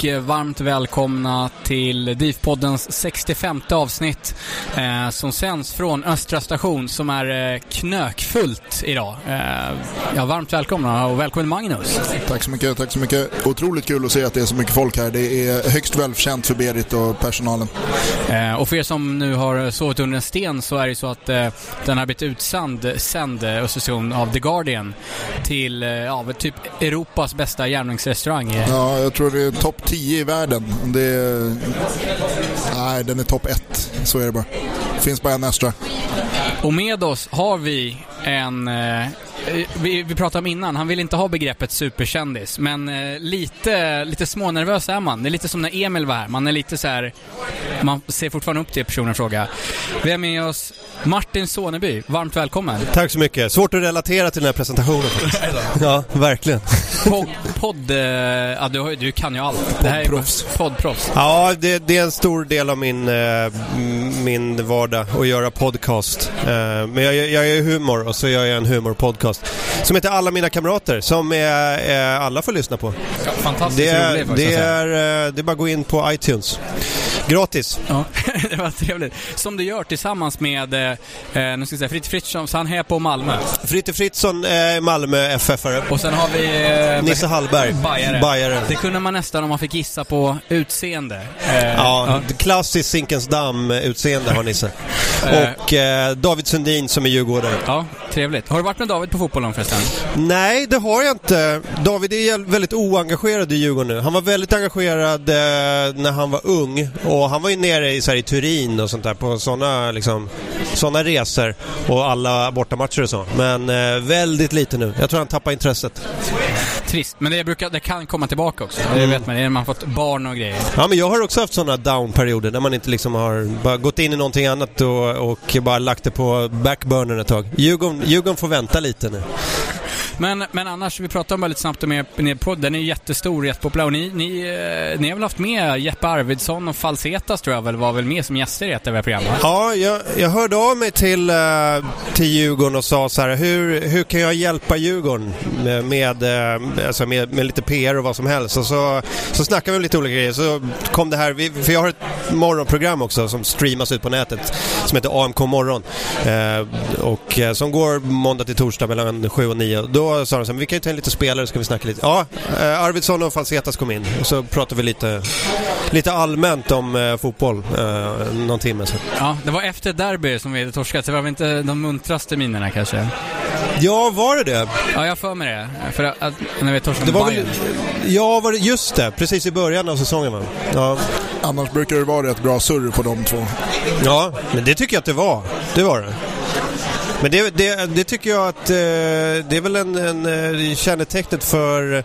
Och eh, varmt välkomna till DIF-poddens 65 avsnitt eh, som sänds från Östra station som är eh, knökfullt idag. Eh, ja, varmt välkomna och välkommen Magnus. Tack så mycket, tack så mycket. Otroligt kul att se att det är så mycket folk här. Det är högst välförtjänt för Berit och personalen. Eh, och för er som nu har sovit under en sten så är det så att eh, den har blivit utsänd sänd, eh, Östra station av The Guardian till ja, typ Europas bästa järnvägsrestaurang. Ja, jag tror det är topp 10 i världen. Det är... Nej, den är topp 1. Så är det bara. Finns bara en Astra. Och med oss har vi en... Eh, Eh, vi, vi pratade om innan, han vill inte ha begreppet superkändis, men eh, lite, lite smånervös är man. Det är lite som när Emil var här, man är lite så här. Man ser fortfarande upp till personen i fråga. Vi har med oss Martin Soneby, varmt välkommen. Tack så mycket. Svårt att relatera till den här presentationen faktiskt. Ja, verkligen. Podd... podd eh, ja, du, du kan ju allt. Det här är- Poddproffs. Poddproffs. Ja, det, det är en stor del av min, eh, min vardag att göra podcast. Eh, men jag, jag gör humor och så gör jag en humorpodcast som heter Alla mina kamrater som eh, eh, alla får lyssna på. Ja, fantastiskt Det är, rolig faktiskt. det, säga. är, eh, det är bara att gå in på iTunes. Gratis. Ja, det var trevligt. Som du gör tillsammans med, eh, eh, nu ska jag säga, Fritt Fritzson, han är på Malmö. Fritte Fritzson, eh, Malmö FF-are. Och sen har vi... Eh, Nisse Hallberg, Bajare. Bajare. Det kunde man nästan om man fick gissa på utseende. Eh, Ja, klassiskt Zinkensdamm-utseende har Nisse. Och eh, David Sundin som är djurgårdare. Ja, trevligt. Har du varit med David på fotbollen förresten? Nej, det har jag inte. David är väldigt oengagerad i Djurgården nu. Han var väldigt engagerad eh, när han var ung och han var ju nere i, så här, i Turin och sånt där på sådana liksom, såna resor och alla bortamatcher och så. Men eh, väldigt lite nu. Jag tror han tappar intresset. Trist, men det, brukar, det kan komma tillbaka också. Det vet man, när man fått barn och grejer. Ja, men jag har också haft sådana down-perioder när man inte liksom har bara gått in i någonting annat och, och bara lagt det på backburnern ett tag. Djurgården, Djurgården får vänta lite nu. Men, men annars, vi pratade om väldigt snabbt om er, er podd. Den är ju jättestor, jättepopulär. Och ni, ni, eh, ni har väl haft med Jeppe Arvidsson och Falsetas tror jag väl var väl med som gäster i ett av era program? Ja, jag, jag hörde av mig till, eh, till Djurgården och sa så här, hur, hur kan jag hjälpa Djurgården med, med, eh, alltså med, med lite PR och vad som helst? Och så, så snackade vi om lite olika grejer. Så kom det här, vi- för jag har ett morgonprogram också som streamas ut på nätet som heter AMK morgon. Eh, och som går måndag till torsdag mellan 7 och 9. Då sa de så här, vi kan ju ta in lite spelare så ska vi snacka lite. Ja, eh, Arvidsson och Falsetas kom in och så pratade vi lite, lite allmänt om eh, fotboll eh, någon timme sedan. Ja, det var efter derby som vi hade torskat, så det var väl inte de muntraste minerna kanske? Ja, var det det? Ja, jag för mig det. För att, att, när vi torskade Det var Bayern. väl, ja, var det, just det. Precis i början av säsongen va? Ja. Annars brukar det vara rätt bra surr på de två. ja, men det tycker jag att det var. Det var det. Men det, det, det tycker jag att eh, det är väl en, en eh, kännetecknet för,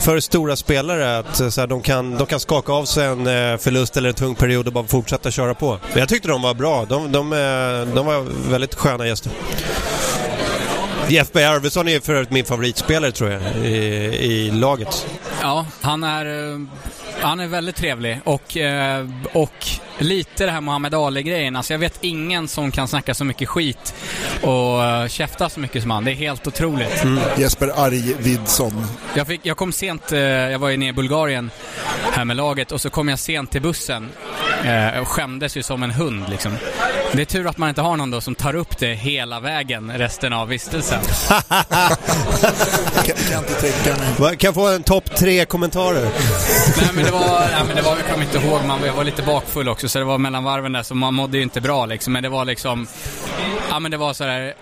för stora spelare att eh, så här, de, kan, de kan skaka av sig en eh, förlust eller en tung period och bara fortsätta köra på. Men jag tyckte de var bra. De, de, de var väldigt sköna gäster. Jeff B Arvidsson är för övrigt min favoritspelare tror jag i, i laget. Ja, han är, han är väldigt trevlig och, eh, och lite det här Muhammad Ali-grejen. Alltså jag vet ingen som kan snacka så mycket skit och eh, käfta så mycket som han. Det är helt otroligt. Jesper Argvidsson. Jag, fick, jag kom sent, eh, jag var ju nere i Bulgarien här med laget och så kom jag sent till bussen eh, och skämdes ju som en hund liksom. Det är tur att man inte har någon då som tar upp det hela vägen resten av vistelsen. Kan, kan inte tänka mig. Va, Kan jag få en topp tre kommentarer? nej men det var, nej, men det var, jag kommer inte ihåg, man, jag var lite bakfull också så det var mellan varven där så man mådde ju inte bra liksom. Men det var liksom, ja men det var sådär,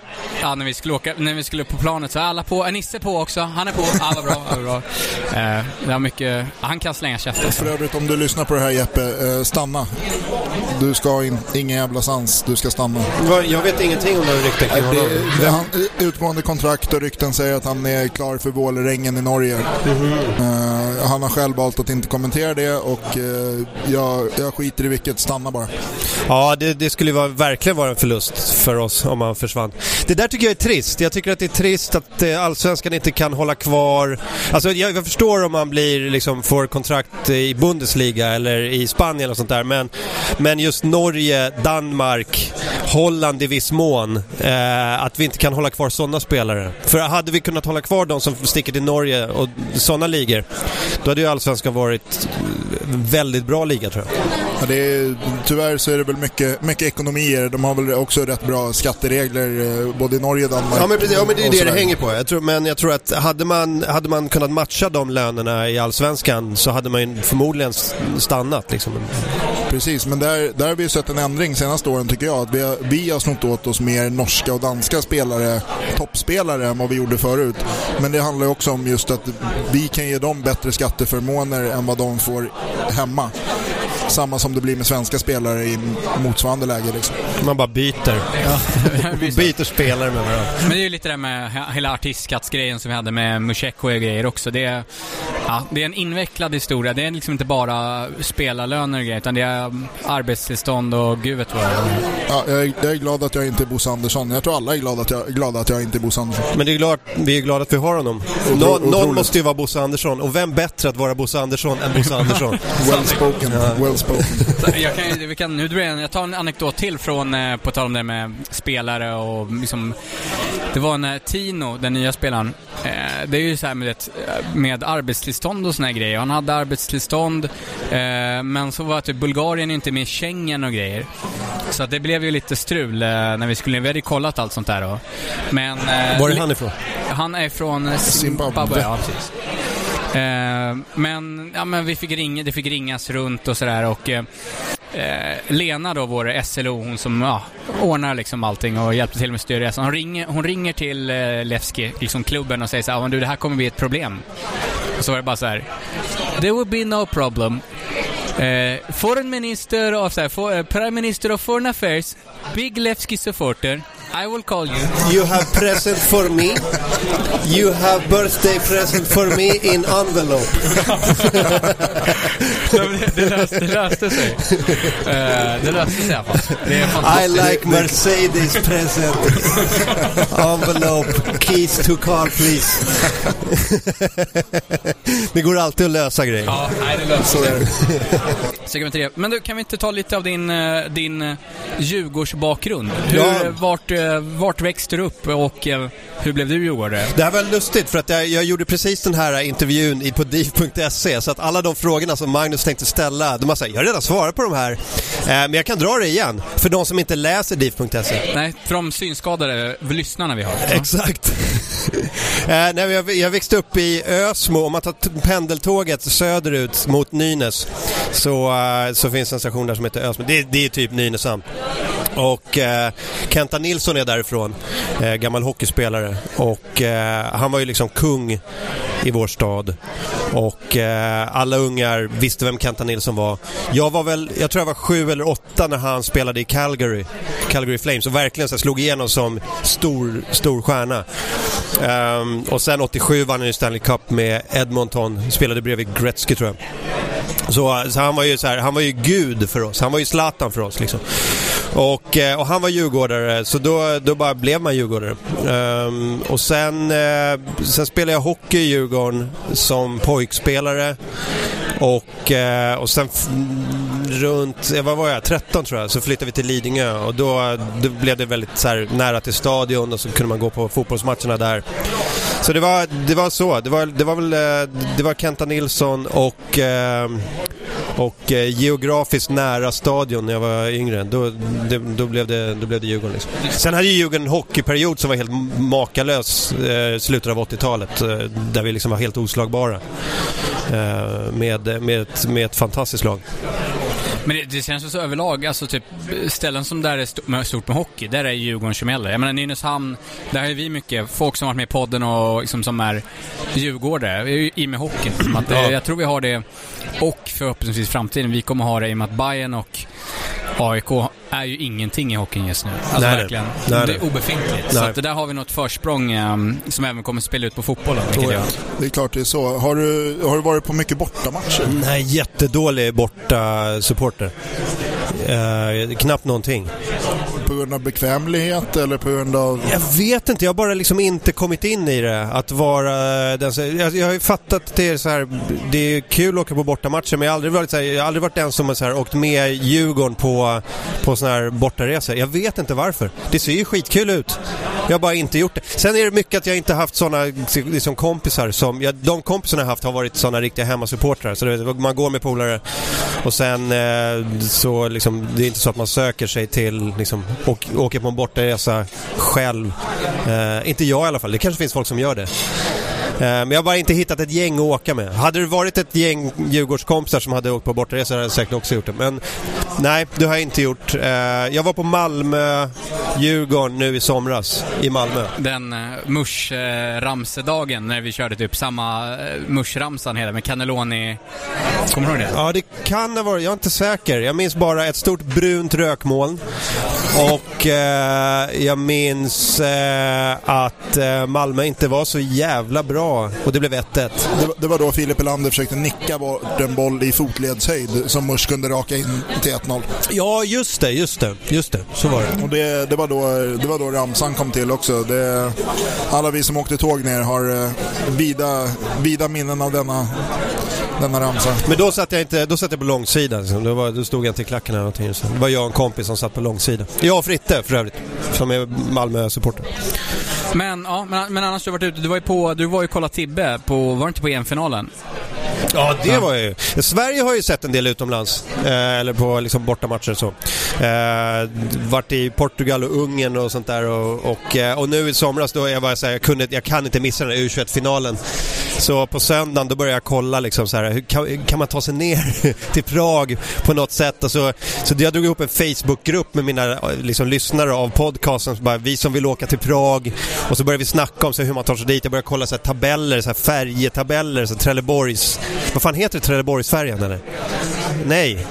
ja när vi skulle åka, när vi skulle på planet så är alla på, är Nisse på också? Han är på, ja vad bra, vad bra. Eh, det var mycket, han kan slänga käften. För övrigt, om du lyssnar på det här Jeppe, eh, stanna. Du ska ha in, ingen jävla sans, du ska stanna. Va, Jag vet ingenting om den rykten kring honom. Det, det, han, utgående kontrakt och rykten säger att han är klar för Vålerengen i Norge. Eh, han har själv valt att inte kommentera det och eh, jag, jag skiter i vilket, stanna bara. Ja, det, det skulle vara, verkligen vara en förlust för oss om han försvann. Det där tycker jag är trist. Jag tycker att det är trist att eh, Allsvenskan inte kan hålla kvar... Alltså jag, jag förstår om man blir, liksom, får kontrakt i Bundesliga eller i Spanien och sånt där. Men, men just Norge, Danmark, Holland i viss mån. Eh, att vi inte kan hålla kvar sådana spelare. För hade vi kunnat hålla kvar de som sticker till Norge och sådana ligor. Då hade ju Allsvenskan varit en väldigt bra liga tror jag. Ja, det är, tyvärr så är det väl mycket, mycket ekonomier. De har väl också rätt bra skatteregler eh, både i Norge och Danmark. Ja men, precis, ja, men det är och det det hänger på. Jag tror, men jag tror att hade man, hade man kunnat matcha de lönerna i Allsvenskan så hade man ju förmodligen stannat. Liksom. Precis, men där, där har vi ju sett en ändring senaste åren tycker jag. Att vi, har, vi har snott åt oss mer norska och danska spelare, toppspelare än vad vi gjorde förut. Men det handlar ju också om just att vi kan ge dem bättre skatteförmåner än vad de får hemma. Samma som det blir med svenska spelare i motsvarande läge. Liksom. Man bara byter. byter spelare med varandra. Men det är ju lite det där med he- hela artistskattsgrejen som vi hade med Musheko och grejer också. Det är, ja, det är en invecklad historia. Det är liksom inte bara spelarlöner och grejer, utan det är mm, arbetstillstånd och gud vet vad. Ja, jag, är, jag är glad att jag inte är Bosse Andersson. Jag tror alla är glada att jag, glada att jag inte är Bosse Andersson. Men det är klart, vi är glada att vi har honom. Nå, någon måste ju vara Bosse Andersson. Och vem bättre att vara Bosse Andersson än Bosse Andersson? Well spoken. Well spoken. Så Jag, kan, vi jag, tar en anekdot till från, eh, på tal om det med spelare och liksom... Det var när Tino, den nya spelaren, eh, det är ju så här med, det, med arbetstillstånd och såna här grejer. Han hade arbetstillstånd, eh, men så var typ Bulgarien inte med i Schengen och grejer. Så det blev ju lite strul eh, när vi skulle, vi hade kollat allt sånt där då. Men... Eh, Var är han ifrån? han är från eh, Zimbabwe. Zimbabwe. Ja, precis. Eh, men, ja, men vi fick ringa, det fick ringas runt och sådär och eh, eh Lena då, vår SLO, hon som ja, ordnar liksom allting och hjälpte till med styrresan. Hon ringer, hon ringer till eh, Levski, liksom klubben och säger så här, "Ja, men du det här kommer bli ett problem. Och så var det bara så här. There will be no problem. Eh, foreign minister of, så här, for, eh, Prime Minister of Foreign Affairs, Big Levski supporter. I will call you. You have present for me. You have birthday present for me in envelope. Det, det, löste, det löste sig. Eh, det löste sig i alla fall. Det är I fantastiskt. like Mercedes present. Envelope. Keys to car please. det går alltid att lösa grejer. Ja, nej, det löste sig. Segment. Men du, kan vi inte ta lite av din, eh, din Djurgårdsbakgrund? Hur, Ja. vart, eh, vart växte du upp och eh, hur blev du djurgårdare? Det här var lustigt för att jag, jag gjorde precis den här intervjun i- på div.se så att alla de frågorna som Magnus tänkte ställa, de har sagt jag har redan svarat på de här. Eh, men jag kan dra det igen för de som inte läser div.se. Nej, för de synskadade lyssnarna vi har. Exakt. eh, nej, jag, jag växte upp i Ösmo. Om man tar pendeltåget söderut mot Nynäs så, eh, så finns en station där som heter Ösmo. Det, det är typ Nynäshamn. Och eh, Kenta Nilsson är därifrån, eh, gammal hockeyspelare. Och eh, han var ju liksom kung i vår stad. Och eh, alla ungar visste vem Kenta Nilsson var. Jag var väl, jag tror jag var sju eller åtta när han spelade i Calgary, Calgary Flames och verkligen så slog igenom som stor, stor stjärna. Um, och sen 87 vann han ju Stanley Cup med Edmonton, spelade bredvid Gretzky tror jag. Så, så, han var ju så här, han var ju gud för oss. Han var ju Zlatan för oss liksom. Och, eh, och han var djurgårdare, så då, då bara blev man djurgårdare. Um, och sen, uh, sen spelade jag hockey i Djurgården som pojkspelare. Och, uh, och sen runt, vad var jag, 13 tror jag, så flyttade vi till Lidingö och då, då blev det väldigt så här, nära till stadion och så kunde man gå på fotbollsmatcherna där. Så det var, det var så, det var, det var väl det var Kenta Nilsson och eh, och eh, geografiskt nära stadion när jag var yngre, då, det, då, blev, det, då blev det Djurgården. Liksom. Sen hade ju Djurgården en hockeyperiod som var helt makalös, eh, slutet av 80-talet, eh, där vi liksom var helt oslagbara. Eh, med, med, ett, med ett fantastiskt lag. Men det, det känns så överlag, alltså typ ställen som där är stort med, stort med hockey, där är Djurgården som gäller. Jag menar Nynäshamn, där har ju vi mycket folk som varit med i podden och liksom som är djurgårdare i med hockeyn. Liksom att, ja. Jag tror vi har det, och förhoppningsvis framtiden, vi kommer ha det i och med att Bayern och AIK är ju ingenting i hockeyn just nu. Alltså nej, verkligen. Nej, det är obefintligt. Nej. Så att det där har vi något försprång um, som även kommer spela ut på fotbollen. Oh, ja. Det är klart det är så. Har du, har du varit på mycket bortamatcher? Nej, jättedålig borta supporter. Uh, knappt någonting på grund av bekvämlighet eller på grund av... Jag vet inte, jag har bara liksom inte kommit in i det. Att vara den jag, jag har ju fattat att det är så här, det är kul att åka på bortamatcher men jag har aldrig varit, så här, jag har aldrig varit den som har så här, åkt med Djurgården på, på sådana här bortaresor. Jag vet inte varför. Det ser ju skitkul ut. Jag har bara inte gjort det. Sen är det mycket att jag inte haft sådana liksom kompisar som, jag, de kompisarna jag haft har varit sådana riktiga hemmasupportrar. Så det, man går med polare och sen eh, så liksom, det är inte så att man söker sig till liksom, och åker på en bortaresa själv. Eh, inte jag i alla fall, det kanske finns folk som gör det. Eh, men jag har bara inte hittat ett gäng att åka med. Hade det varit ett gäng Djurgårdskompisar som hade åkt på bortaresa hade jag säkert också gjort det. Men nej, det har jag inte gjort. Eh, jag var på Malmö, Djurgården nu i somras, i Malmö. Den uh, musch-ramsedagen när vi körde typ samma musch-ramsan hela med cannelloni. Kommer du ihåg det? Ja, det kan ha varit. Jag är inte säker. Jag minns bara ett stort brunt rökmoln. Och eh, jag minns eh, att eh, Malmö inte var så jävla bra och det blev 1-1. Det, det, var då Filip Elander försökte nicka bort en boll i fotledshöjd som Murs kunde raka in till 1-0. Ja, just det, just det, just det. Så var det. Och det, det, var, då, det var då ramsan kom till också. Det, alla vi som åkte tåg ner har eh, vida, vida minnen av denna denna ramsa. Men då satt jag, inte, då satt jag på långsidan. Liksom. Då, var, då stod jag inte i klacken eller någonting. Så det var jag och en kompis som satt på långsidan. Jag och Fritte för övrigt, som är Malmö-supporter. Men, ja, men, men annars du varit ute, du var ju på, du var ju kolla Tibbe på, var det inte på EM-finalen? Ja, det ja. var ju. Sverige har ju sett en del utomlands, eh, eller på liksom bortamatcher och så. Eh, varit i Portugal och Ungern och sånt där och, och, eh, och nu i somras då jag bara så här, jag, kunde, jag kan inte missa den här U21-finalen. Så på söndagen då började jag kolla liksom så här, hur kan, kan, man ta sig ner till Prag på något sätt? Och så, så jag drog ihop en Facebookgrupp med mina liksom, lyssnare av podcasten, så bara, vi som vill åka till Prag. Och så började vi snacka om så hur man tar sig dit. Jag började kolla så här, tabeller, så här, färjetabeller, så Trelleborgs vad fan heter det? Trelleborgsfärjan eller? Nej.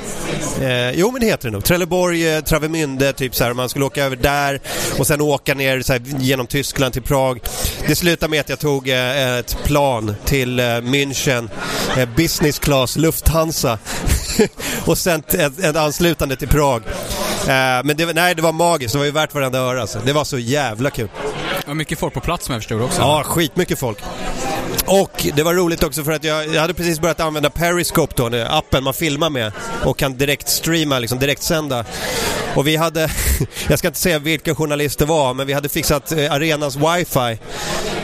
Eh, jo men det heter det nog. Trelleborg, eh, Travemünde, typ så här. Man skulle åka över där och sen åka ner så här, genom Tyskland till Prag. Det slutade med att jag tog eh, ett plan till eh, München, eh, business class Lufthansa. och sen ett, ett anslutande till Prag. Eh, men det, nej, det var magiskt. Det var ju värt varenda öra. Alltså. Det var så jävla kul. Det var mycket folk på plats som jag förstod också. Ja, skitmycket folk. Och det var roligt också för att jag, jag hade precis börjat använda Periscope då, appen man filmar med och kan direkt streama, liksom direkt sända. Och vi hade, jag ska inte säga vilken journalist det var, men vi hade fixat eh, arenans wifi.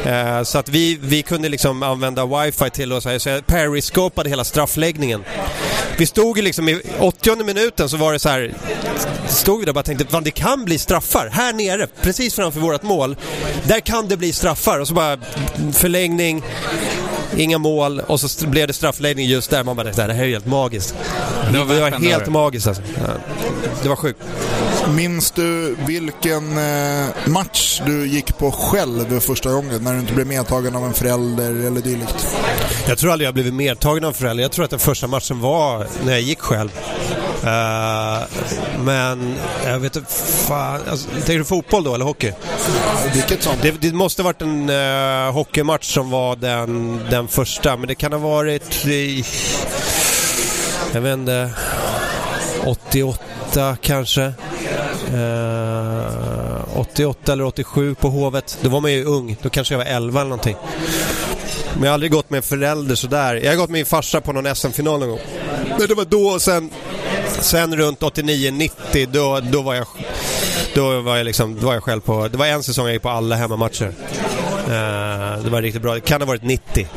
Eh, så att vi, vi kunde liksom använda wifi till och så, här, så jag periscopade hela straffläggningen. Vi stod ju liksom i 80 minuten så var det så här stod vi där och bara tänkte att det kan bli straffar här nere, precis framför vårt mål. Där kan det bli straffar och så bara förlängning, inga mål och så blev det straffläggning just där. Man bara det här är helt magiskt. Det var, det var helt magiskt alltså. Det var sjukt. Minns du vilken eh, match du gick på själv första gången när du inte blev medtagen av en förälder eller dylikt? Jag tror aldrig jag blivit medtagen av en förälder. Jag tror att den första matchen var när jag gick själv. Uh, men jag vet inte, fan. Alltså, tänker du fotboll då eller hockey? Vilket som. Det, det måste varit en uh, hockeymatch som var den, den första, men det kan ha varit i, jag vet inte, 88 kanske. Eh, 88 eller 87 på Hovet. Då var man ju ung, då kanske jag var 11 eller någonting. Men jag har aldrig gått med en förälder sådär. Jag har gått med min farsa på någon SM-final någon gång. Men det var då och sen, sen runt 89-90 då, då var jag då var jag liksom, då var jag själv på, det var en säsong jag gick på alla hemmamatcher. Eh, det var riktigt bra. Det kan ha varit 90.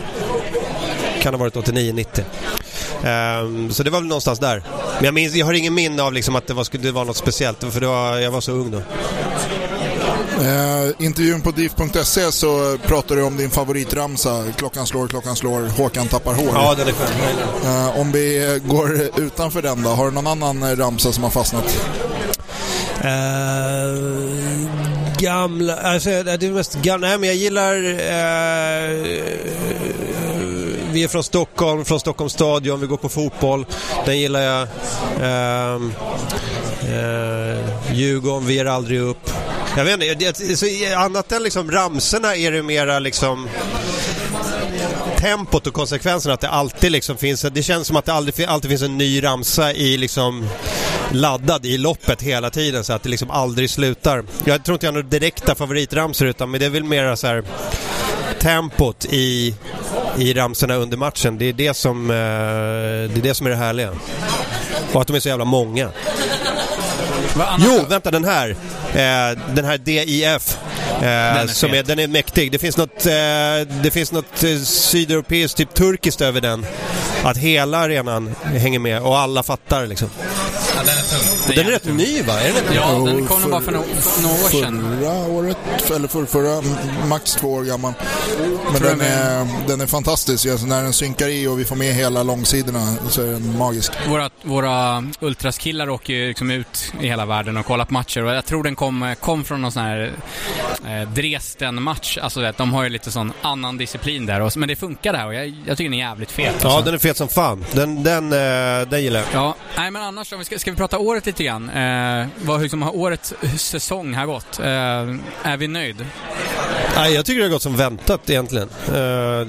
Kan ha varit 89-90. Um, så det var väl någonstans där. Men jag, minns, jag har ingen minne av liksom att det var, det var något speciellt, för var, jag var så ung då. Eh, intervjun på div.se så pratar du om din favoritramsa. Klockan slår, klockan slår, Håkan tappar hår. Ja, den är skön. Eh, om vi går utanför den då, har du någon annan ramsa som har fastnat? Uh, gamla, alltså det är mest gamla, nej men jag gillar uh, vi är från Stockholm, från Stockholms stadion, vi går på fotboll. Den gillar jag. Uh, uh, Djurgården, vi ger aldrig upp. Jag vet inte, så annat än liksom ramserna är det mera liksom tempot och konsekvenserna att det alltid liksom finns, det känns som att det alltid, alltid finns en ny ramsa i liksom laddad i loppet hela tiden så att det liksom aldrig slutar. Jag tror inte jag har några direkta favoritramsor utan men det är väl mera så här tempot i, i ramsorna under matchen. Det är det som, eh, det är det som är det härliga. Och att de är så jävla många. Jo, vänta den här. Eh, den här DIF. Eh, är som är, den är mäktig. Det finns något, eh, det finns något eh, sydeuropeiskt, typ turkiskt över den. Att hela arenan hänger med och alla fattar liksom. Ja, den är tung. Den, den är rätt ny va? Är den inte? Ja, den kom nog bara för några, år sedan. Förra året, eller för, förra, max två år gammal. Men den är, den är fantastisk. Alltså, när den synkar i och vi får med hela långsidorna så är den magisk. Våra, våra ultraskillar åker ju liksom ut i hela världen och kollar på matcher och jag tror den kom, kom från någon sån här eh, Dresden-match. Alltså vet, de har ju lite sån annan disciplin där. Och, men det funkar där och jag, jag tycker den är jävligt fet. Ja, alltså. den är fet som fan. Den, den, eh, den gillar jag. Ja, nej men annars om vi ska, ska vi prata året lite grann? Eh, vad liksom har årets säsong här gått? Eh, är vi nöjd? Nej, jag tycker det har gått som väntat egentligen. Eh,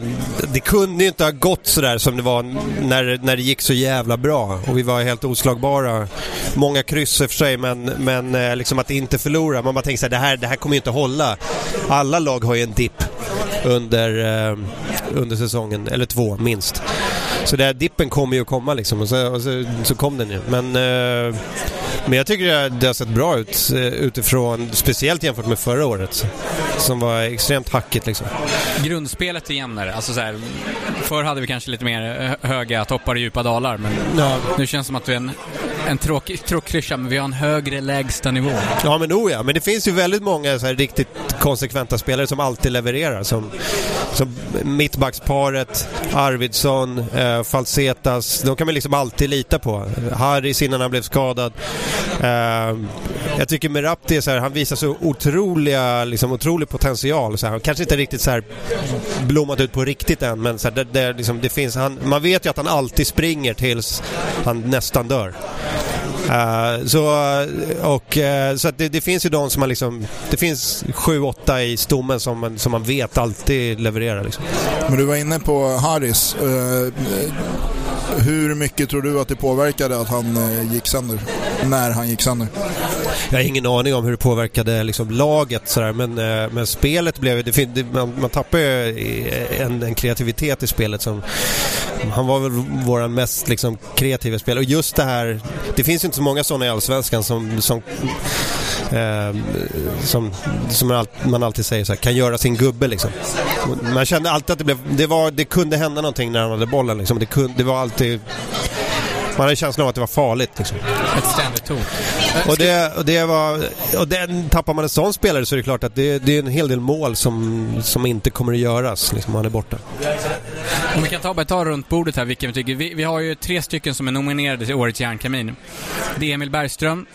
det kunde ju inte ha gått sådär som det var när, när det gick så jävla bra och vi var helt oslagbara. Många kryss i och för sig, men, men eh, liksom att inte förlora. Man bara tänker såhär, det här, det här kommer ju inte hålla. Alla lag har ju en dipp under, eh, under säsongen, eller två minst. Så den dippen kommer ju att komma liksom och så, och så, så kom den ju. Men, eh, men jag tycker det, det har sett bra ut eh, utifrån, speciellt jämfört med förra året. Som var extremt hackigt liksom. Grundspelet är jämnare. Alltså så här, förr hade vi kanske lite mer höga toppar och djupa dalar, men Ja. nu känns det som att vi är en, en tråkig, tråkig klyscha, men vi har en högre lägsta nivå. Ja men oh ja, men det finns ju väldigt många så här riktigt konsekventa spelare som alltid levererar. Som, som mittbacksparet, Arvidsson, eh, Falsetas. De kan man liksom alltid lita på. Harris innan han blev skadad. Eh, jag tycker Merapti är så här, han visar så otroliga, liksom, otrolig potential. Så här. Han kanske inte riktigt så här blommat ut på riktigt än, men så här, det, det, liksom, det finns, han, man vet ju att han alltid springer tills han nästan dör. Uh, så och, uh, så det, det, finns ju de som man liksom... Det finns sju, åtta i stommen som man, som man vet alltid levererar. Liksom. Men du var inne på Harris. Uh, hur mycket tror du att det påverkade att han gick sönder? När han gick sönder? Jag har ingen aning om hur det påverkade liksom, laget sådär, men, men spelet blev... Det, det, man, man tappade ju en, en kreativitet i spelet som... Han var väl vår mest liksom, kreativa spelare. Och just det här... Det finns ju inte så många sådana i Allsvenskan som... som eh, som, som man, man alltid säger så här, kan göra sin gubbe liksom. Man kände alltid att det blev... Det, var, det kunde hända någonting när han hade bollen liksom. Det, kunde, det var alltid... Man hade känslan av att det var farligt. Liksom. Ett ständigt hot. Och, det, och, det var, och den, tappar man en sån spelare så är det klart att det, det är en hel del mål som, som inte kommer att göras liksom, om han är borta. Om vi kan ta, bara ta runt bordet här vilken vi tycker. Vi, vi har ju tre stycken som är nominerade till Årets Järnkamin. Det är Emil Bergström,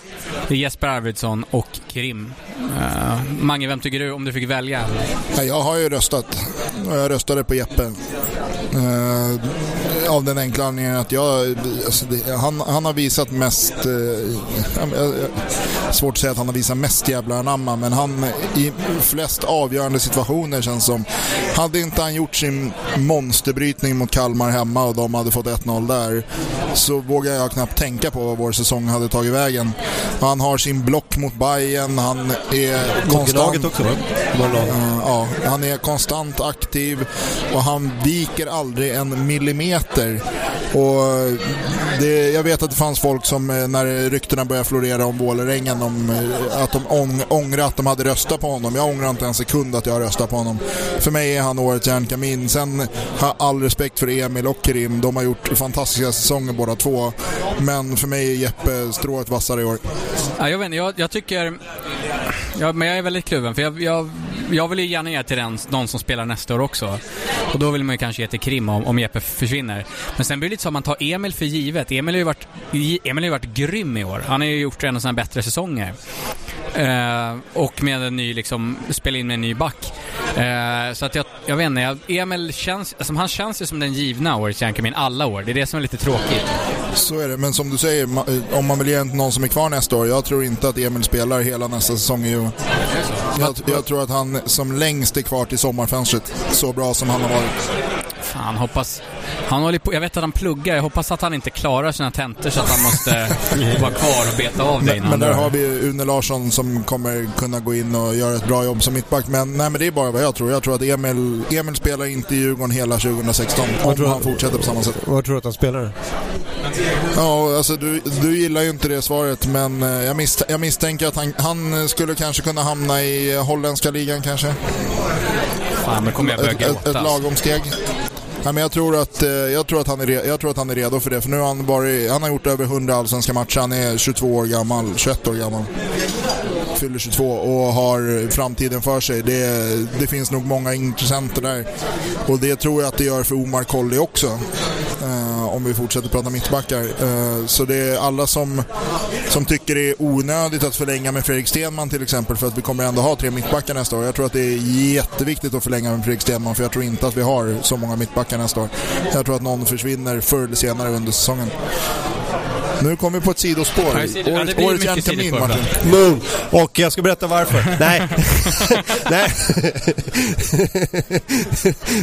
det är Jesper Arvidsson och Krim. Uh, Mange, vem tycker du om du fick välja? Ja, jag har ju röstat. Jag röstade på Jeppe. Uh, av den enkla anledningen att jag, alltså det, han, han har visat mest, uh, svårt att säga att han har visat mest jävla anamma, men han i flest avgörande situationer känns som, hade inte han gjort sin monsterbrytning mot Kalmar hemma och de hade fått 1-0 där, så vågar jag knappt tänka på vad vår säsong hade tagit vägen. Han har sin block mot Bayern, han är konstant... också va? Uh, ja, han är konstant aktiv och han viker aldrig en millimeter. Och det, jag vet att det fanns folk som eh, när ryktena började florera om Vålerengen om eh, att de ång, ångrar att de hade röstat på honom. Jag ångrar inte en sekund att jag har röstat på honom. För mig är han årets järnkamin. Sen har jag all respekt för Emil och Kerim. De har gjort fantastiska säsonger båda två. Men för mig är Jeppe strået vassare i år. Ja, jag vet inte, jag, jag tycker... Ja, men jag är väldigt kluven, för jag, jag, jag vill ju gärna ge till den, någon som spelar nästa år också. Och då vill man ju kanske ge till Krim om, om Jeppe försvinner. Men sen blir det lite så att man tar Emil för givet. Emil har ju varit, Emil har ju varit grym i år. Han har ju gjort en av sina bättre säsonger. Eh, och med en ny, liksom, spela in med en ny back. Uh, så att jag, jag vet inte, Emil känns, alltså, han känns ju som den givna årets Jankamin alla år. Det är det som är lite tråkigt. Så är det, men som du säger, om man vill ge någon som är kvar nästa år. Jag tror inte att Emil spelar hela nästa säsong i Djurgården. Jag, jag tror att han som längst är kvar till sommarfönstret, så bra som han har varit. Fan, hoppas... Han håller på, jag vet att han pluggar. Jag hoppas att han inte klarar sina tentor så att han måste vara kvar och beta av det Men, men där har vi Une Larsson som kommer kunna gå in och göra ett bra jobb som mittback. Men, nej, men det är bara vad jag tror. Jag tror att Emil, Emil spelar inte i Djurgården hela 2016 om tror, han fortsätter på samma sätt. Vad tror du att han spelar? Ja, alltså du, du gillar ju inte det svaret men jag, misst, jag misstänker att han, han skulle kanske kunna hamna i holländska ligan kanske. Fan, men kommer jag börja ett, ett, ett lagom Nej, men jag, tror att, eh, jag, tror att han är redo, jag tror att han är redo för det. För nu har han, varit, han har gjort över 100 allsvenska matcher. Han är 22 år gammal, 21 år gammal. Fyller 22 och har framtiden för sig. Det, det finns nog många intressenter där. Och det tror jag att det gör för Omar Colley också. Eh, om vi fortsätter prata mittbackar. Eh, så det är alla som, som tycker det är onödigt att förlänga med Fredrik Stenman till exempel för att vi kommer ändå ha tre mittbackar nästa år. Jag tror att det är jätteviktigt att förlänga med Fredrik Stenman för jag tror inte att vi har så många mittbackar nästa år. Jag tror att någon försvinner förr eller senare under säsongen. Nu kommer vi på ett sidospår. Ja, Årets, årets Jankamin, Martin. Moon. Och jag ska berätta varför. Nej. Nej.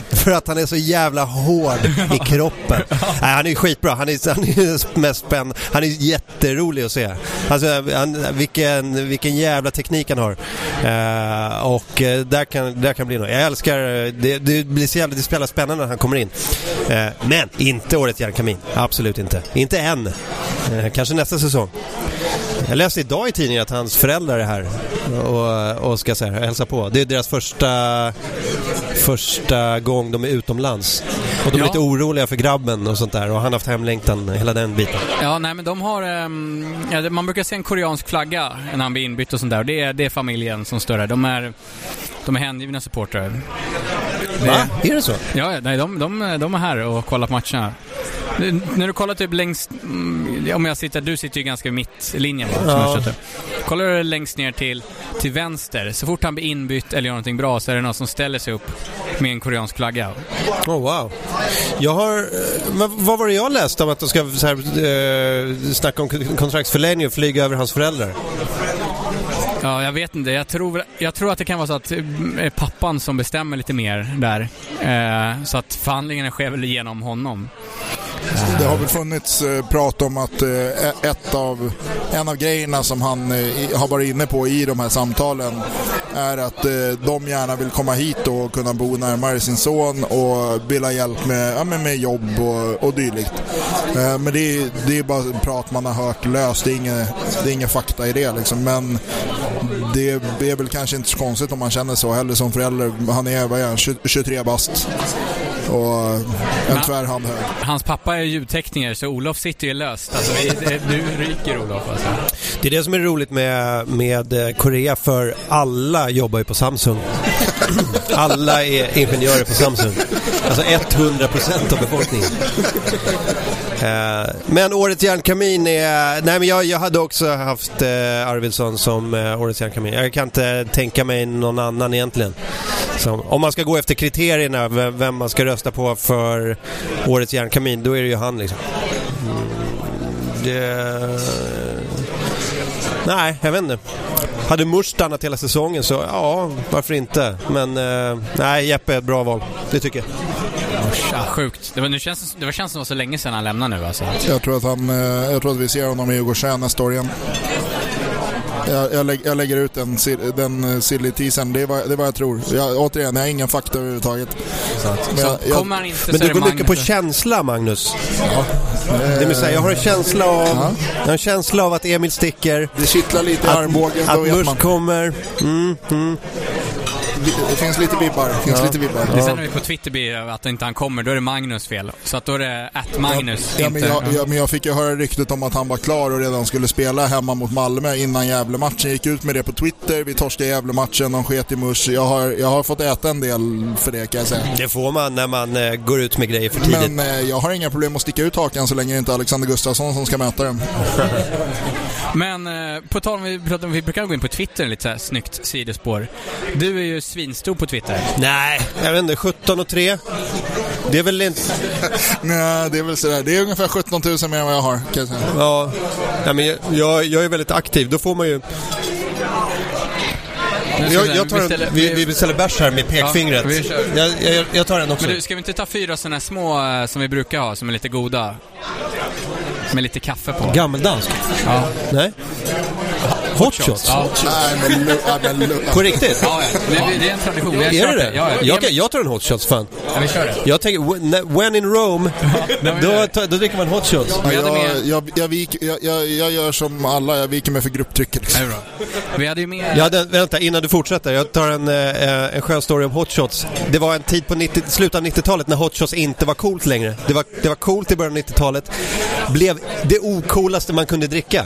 För att han är så jävla hård i kroppen. Nej, han är skitbra. Han är, han är mest spännande. Han är jätterolig att se. Alltså, han, vilken, vilken jävla teknik han har. Uh, och uh, där kan, där kan bli något. Jag älskar... Det, det blir så jävla det spelar spännande när han kommer in. Uh, men inte årets järnkamin. Absolut inte. Inte än. Eh, kanske nästa säsong. Jag läste idag i tidningen att hans föräldrar är här och, och ska så här, hälsa på. Det är deras första, första gång de är utomlands. Och de är Ja. lite oroliga för grabben och sånt där och han har haft hemlängtan, hela den biten. Ja, nej men de har... ja, det- man brukar se en koreansk flagga när han blir inbytt och sånt där. Och det är, det är familjen som står där. De är, de är hängivna supportrar. Det- Va? Är det så? Ja, ja, nej, de, de, de är här och kollar på matcherna. Nu- När du kollar typ längst... mm, Om jag sitter... Du sitter ju ganska vid mittlinjen som Ja. Kollar du längst ner till, till vänster, så fort han blir inbytt eller gör någonting bra så är det någon som ställer sig upp med en koreansk flagga. Oh, wow. Jag har... eh, vad var det jag läste om att de ska så här, eh, snacka om kon- kontraktsförlängning och flyga över hans föräldrar? Ja, jag vet inte. Jag tror, jag tror att det kan vara så att är pappan som bestämmer lite mer där. Eh, så att förhandlingarna sker väl genom honom. Det har väl funnits eh, prat om att eh, ett av, en av grejerna som han eh, har varit inne på i de här samtalen är att de gärna vill komma hit och kunna bo närmare sin son och vill ha hjälp med, ja, med jobb och, och dylikt. Men det är, det är bara prat man har hört löst, det är inget, det är inget fakta i det liksom. Men det är väl kanske inte så konstigt om man känner så heller som förälder. Han är, vad är han, 20 23 bast. och en tvärhand hög. Hans pappa är ljudtekniker så Olof sitter ju löst. Alltså, det, du ryker Olof alltså. Det är det som är roligt med, med eh, Korea för alla jobbar ju på Samsung. alla är ingenjörer på Samsung. Alltså 100% av befolkningen. Eh, men Årets järnkamin är... Nej men jag, jag hade också haft eh, Arvidsson som eh, Årets järnkamin. Jag kan inte tänka mig någon annan egentligen. Så, om man ska gå efter kriterierna, vem, man ska rösta på för Årets järnkamin, då är det ju han liksom. Mm, det... Nej, jag vet inte. Hade Mush stannat hela säsongen så ja, varför inte? Men eh, nej, Jeppe är ett bra val. Det tycker jag. Ja, sjukt. Det, var, nu känns, det var, känns som det var så länge sedan han lämnade nu alltså. Jag tror att, han, eh, jag tror att vi ser honom i Djurgårdsträn nästa år igen. Jag, jag, lägg, jag, lägger ut den, den eh, silly teasern. Det är vad, det är vad jag tror. Jag, återigen, jag har ingen fakta överhuvudtaget. Men, jag, jag, kommer han inte men du går mycket på känsla, Magnus. Ja. Det vill säga, jag har en känsla av, ja. jag har en känsla av att Emil sticker. Det kittlar lite i armbågen. Att Musk kommer. Mm, mm det finns lite vibbar. Det finns ja. lite vibbar. Det är sen när vi på Twitter blir att inte han kommer, då är det Magnus fel. Så att då är det att Magnus. Ja, ja, men jag, ja, men jag fick ju höra ryktet om att han var klar och redan skulle spela hemma mot Malmö innan Gävle-matchen. Gick ut med det på Twitter. Vi torskade Gävle-matchen, de sket i musch. Jag har, jag har fått äta en del för det kan jag säga. Det får man när man äh, går ut med grejer för tidigt. Men äh, jag har inga problem att sticka ut hakan så länge det inte är Alexander Gustafsson som ska möta den. men äh, på tal om, vi, vi brukar gå in på Twitter, lite så här snyggt sidospår. Du är ju svinstor på Twitter. Nej, jag vet inte. 17 och 3. Det är väl inte... Nej, det är väl sådär. Det är ungefär 17 000 mer än vad jag har, kan jag säga. Ja, ja men jag, jag är väldigt aktiv. Då får man ju... Jag, jag tar en, vi, vi beställer bärs här med pekfingret. Ja, jag, jag, jag, tar en också. Men du, ska vi inte ta fyra sådana små eh, som vi brukar ha, som är lite goda? Med lite kaffe på. Gammeldansk? Ja. Nej. Hot shots? Ja. På riktigt? Ja, ja. Det, det är en tradition. Vi har är det det? Ja, ja. Jag, jag tar en hot shots fan. Ja, vi kör det. Jag tänker, when in Rome, då, då dricker man hot shots. Ja, jag, jag, jag, vik, jag, jag, jag gör som alla, jag viker mig för grupptrycket. Liksom. Vi hade ju med... Jag hade, vänta, innan du fortsätter. Jag tar en, eh, en skön story om hot shots. Det var en tid på 90, slutet av 90-talet när hot shots inte var coolt längre. Det var, det var coolt i början av 90-talet. Blev det ocoolaste man kunde dricka.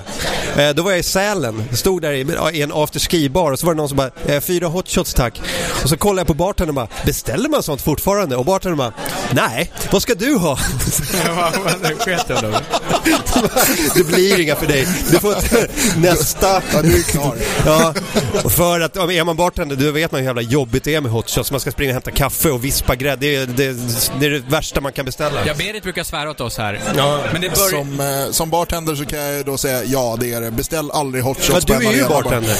Eh, då var jag i Sälen stod där i, en afterski-bar och så var det någon som bara eh, “fyra hotshots tack”. Och så kollade jag på bartendern och bara “beställer man sånt fortfarande?” och bartendern bara “nej, vad ska du ha?” Det blir inga för dig. Du får nästa. Ja, du är klar. Ja, för att är man bartender, då vet man hur jävla jobbigt det är med hotshots. Man ska springa och hämta kaffe och vispa grädde. Det, det, det, är det värsta man kan beställa. Ja, Berit brukar svära åt oss här. Ja. Men det bör... som, eh, som bartender så kan jag då säga ja, det är det. Beställ aldrig hotshots ja, du är ju bartender.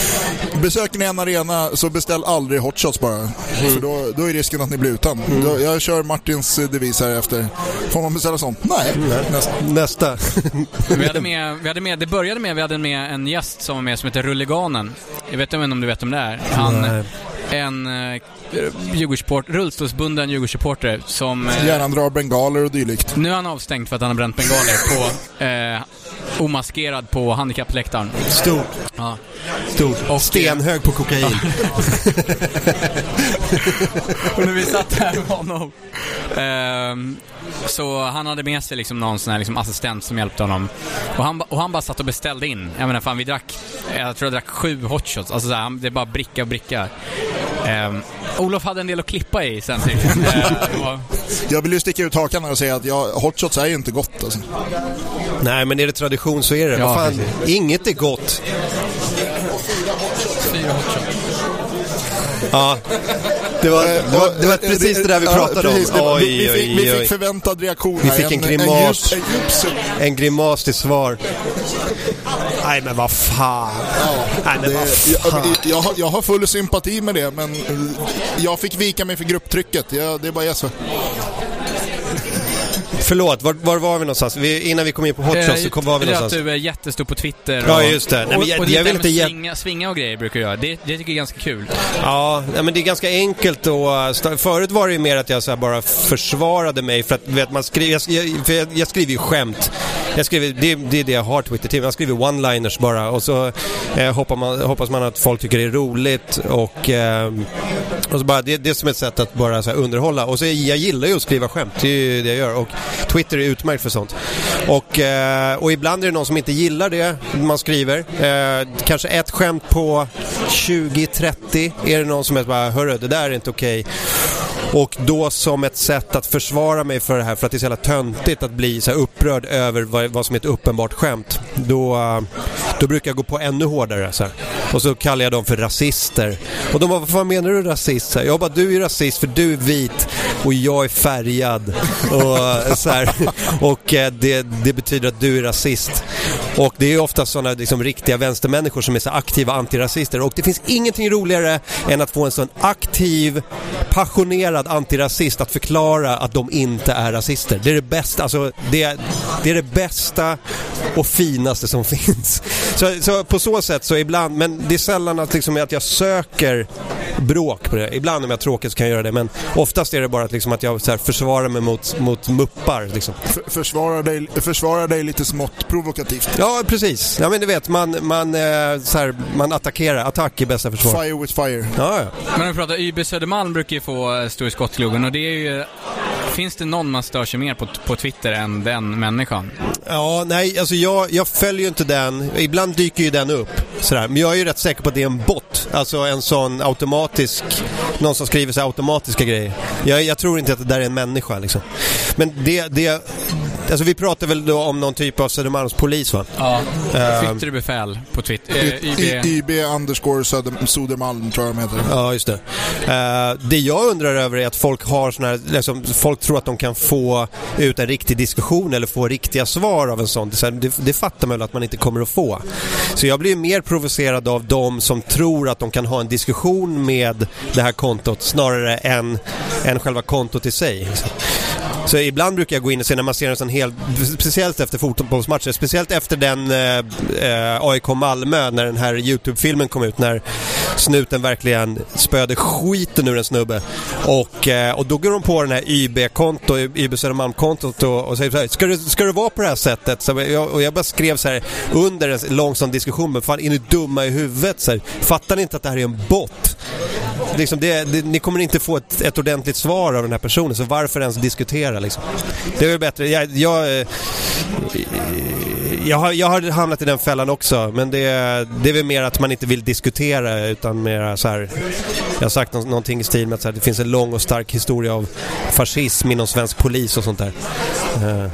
Besöker ni en arena så beställ aldrig hotshots bara. Mm. För då, då är risken att ni blir utan. Mm. Då, jag kör Martins devis här efter. Får man beställa sånt? Nej. Mm. Nästa. Nästa. vi, hade med, vi hade med, det började med vi hade med en gäst som var med som heter Rulliganen. Jag vet inte om du vet om det är. Han, Nej. en uh, Djurgårdsport, rullstolsbunden Djurgårdssupporter som... Eh, Gärna drar bengaler och dylikt. Nu är han avstängd för att han har bränt bengaler på eh, omaskerad på handikappläktaren. Stort. Ja. Stort. Och Stenhög på kokain. och när vi satt här med honom um, så han hade med sig liksom någon sån här liksom assistent som hjälpte honom. Och han, och han bara satt och beställde in. Jag menar fan vi drack, jag tror jag drack sju hotshots. Alltså så här, det är bara bricka och bricka. Um, Olof hade en del att klippa i sen tydligen. uh, jag vill ju sticka ut hakan och säga att ja, hotshots är ju inte gott alltså. Nej, men är det tradition så är det. Ja, fan, inget är gott. Fyra. Ja, det var, det var, det var precis det där vi pratade om. Oj, vi, fick, vi fick förväntad reaktion Vi fick en, grimas. En, djup, en, en grimas till svar. Nej men vad fan. Ja, Nej, men det, vad fan. Jag, jag, har, jag, har full sympati med det men jag fick vika mig för grupptrycket. Jag, det är bara yes. Förlåt, var, var var vi någonstans? Vi, innan vi kom in på Hot Shots så kom, var vi någonstans? att du är jättestor på Twitter. Och, ja, just det. Nej, och, jag, och jag vill inte svinga, svinga och grejer brukar du göra. Det, det tycker jag är ganska kul. Ja, men det är ganska enkelt och Förut var det ju mer att jag så bara försvarade mig för att vet, man skriver, jag, jag, jag skriver ju skämt jag skriver, det, det är det jag har Twitter till. Jag skriver one-liners bara och så eh, hoppas, man, hoppas man att folk tycker det är roligt och, eh, och så bara, det, det är som ett sätt att bara så här, underhålla. Och så jag gillar ju att skriva skämt, det är ju det jag gör och Twitter är utmärkt för sånt. Och, eh, och ibland är det någon som inte gillar det man skriver. Eh, kanske ett skämt på 20-30 är det någon som är bara, hörru det där är inte okej. Okay. Och då som ett sätt att försvara mig för det här, för att det är så jävla töntigt att bli så upprörd över vad, vad, som är ett uppenbart skämt. Då, eh, då brukar jag gå på ännu hårdare. Så här. Och så kallar jag dem för rasister. Och de bara, vad fan menar du rasist? Jag bara, du är rasist för du är vit och jag är färgad. Och, eh, så här. och eh, det, det betyder att du är rasist. Och det är ofta sådana liksom, riktiga vänstermänniskor som är så aktiva antirasister. Och det finns ingenting roligare än att få en sån aktiv, passionerad antirasist att förklara att de inte är rasister. Det är det bästa, alltså, det, det är det bästa och finaste som finns. Så, så, på så sätt så ibland, men det är sällan att, liksom, att jag söker bråk på det. Ibland om jag är tråkig så kan jag göra det men oftast är det bara att, liksom, att jag så här, försvarar mig mot, mot muppar. Liksom. För, försvarar, dig, försvarar dig lite smått provokativt? Ja, precis. Ja, men du vet, man, man, eh, så här, man attackerar. Attack är bästa försvar. Fire with fire. Ja, ja. Men om vi pratar YB Södermalm brukar ju få stå i skottgluggen och det är ju Finns det någon man stör sig mer på, på Twitter än den människan? Ja, nej, alltså jag, jag följer ju inte den. Ibland dyker ju den upp. Sådär. Men jag är ju rätt säker på att det är en bot. Alltså en sån automatisk, någon som skriver så automatiska grejer. Jag, jag tror inte att det där är en människa liksom. Men det, det, Alltså vi pratar väl då om någon typ av Södermalmspolis va? Ja, yttre befäl på Twitter. Uh, IB. IB underscore Södermalm tror jag de heter. Ja, just det. Uh, det jag undrar över är att folk har såna här, liksom, folk tror att de kan få ut en riktig diskussion eller få riktiga svar av en sån. Det, det fattar man väl att man inte kommer att få. Så jag blir mer provocerad av de som tror att de kan ha en diskussion med det här kontot snarare än, än själva kontot i sig. Så ibland brukar jag gå in och se när man ser en sån hel, speciellt efter fotbollsmatcher, speciellt efter den eh, eh AIK Malmö när den här YouTube-filmen kom ut när snuten verkligen spöade skiten ur en snubbe. Och, eh, och då går de på den här YB-konto, YB Södermalm-kontot och, och säger så här, ska det, ska det vara på det här sättet? Så jag, och jag bara skrev så här under en långsam diskussion, men fan är ni dumma i huvudet? Så här, fattar ni inte att det här är en bot? Liksom det, det, ni kommer inte få ett, ett ordentligt svar av den här personen, så varför ens diskutera liksom? Det är väl bättre. Jag, jag, eh, jag, har, jag har hamnat i den fällan också, men det, det är väl mer att man inte vill diskutera utan mer så här. Jag har sagt någonting i stil med att här, det finns en lång och stark historia av fascism inom svensk polis och sånt där. Eh,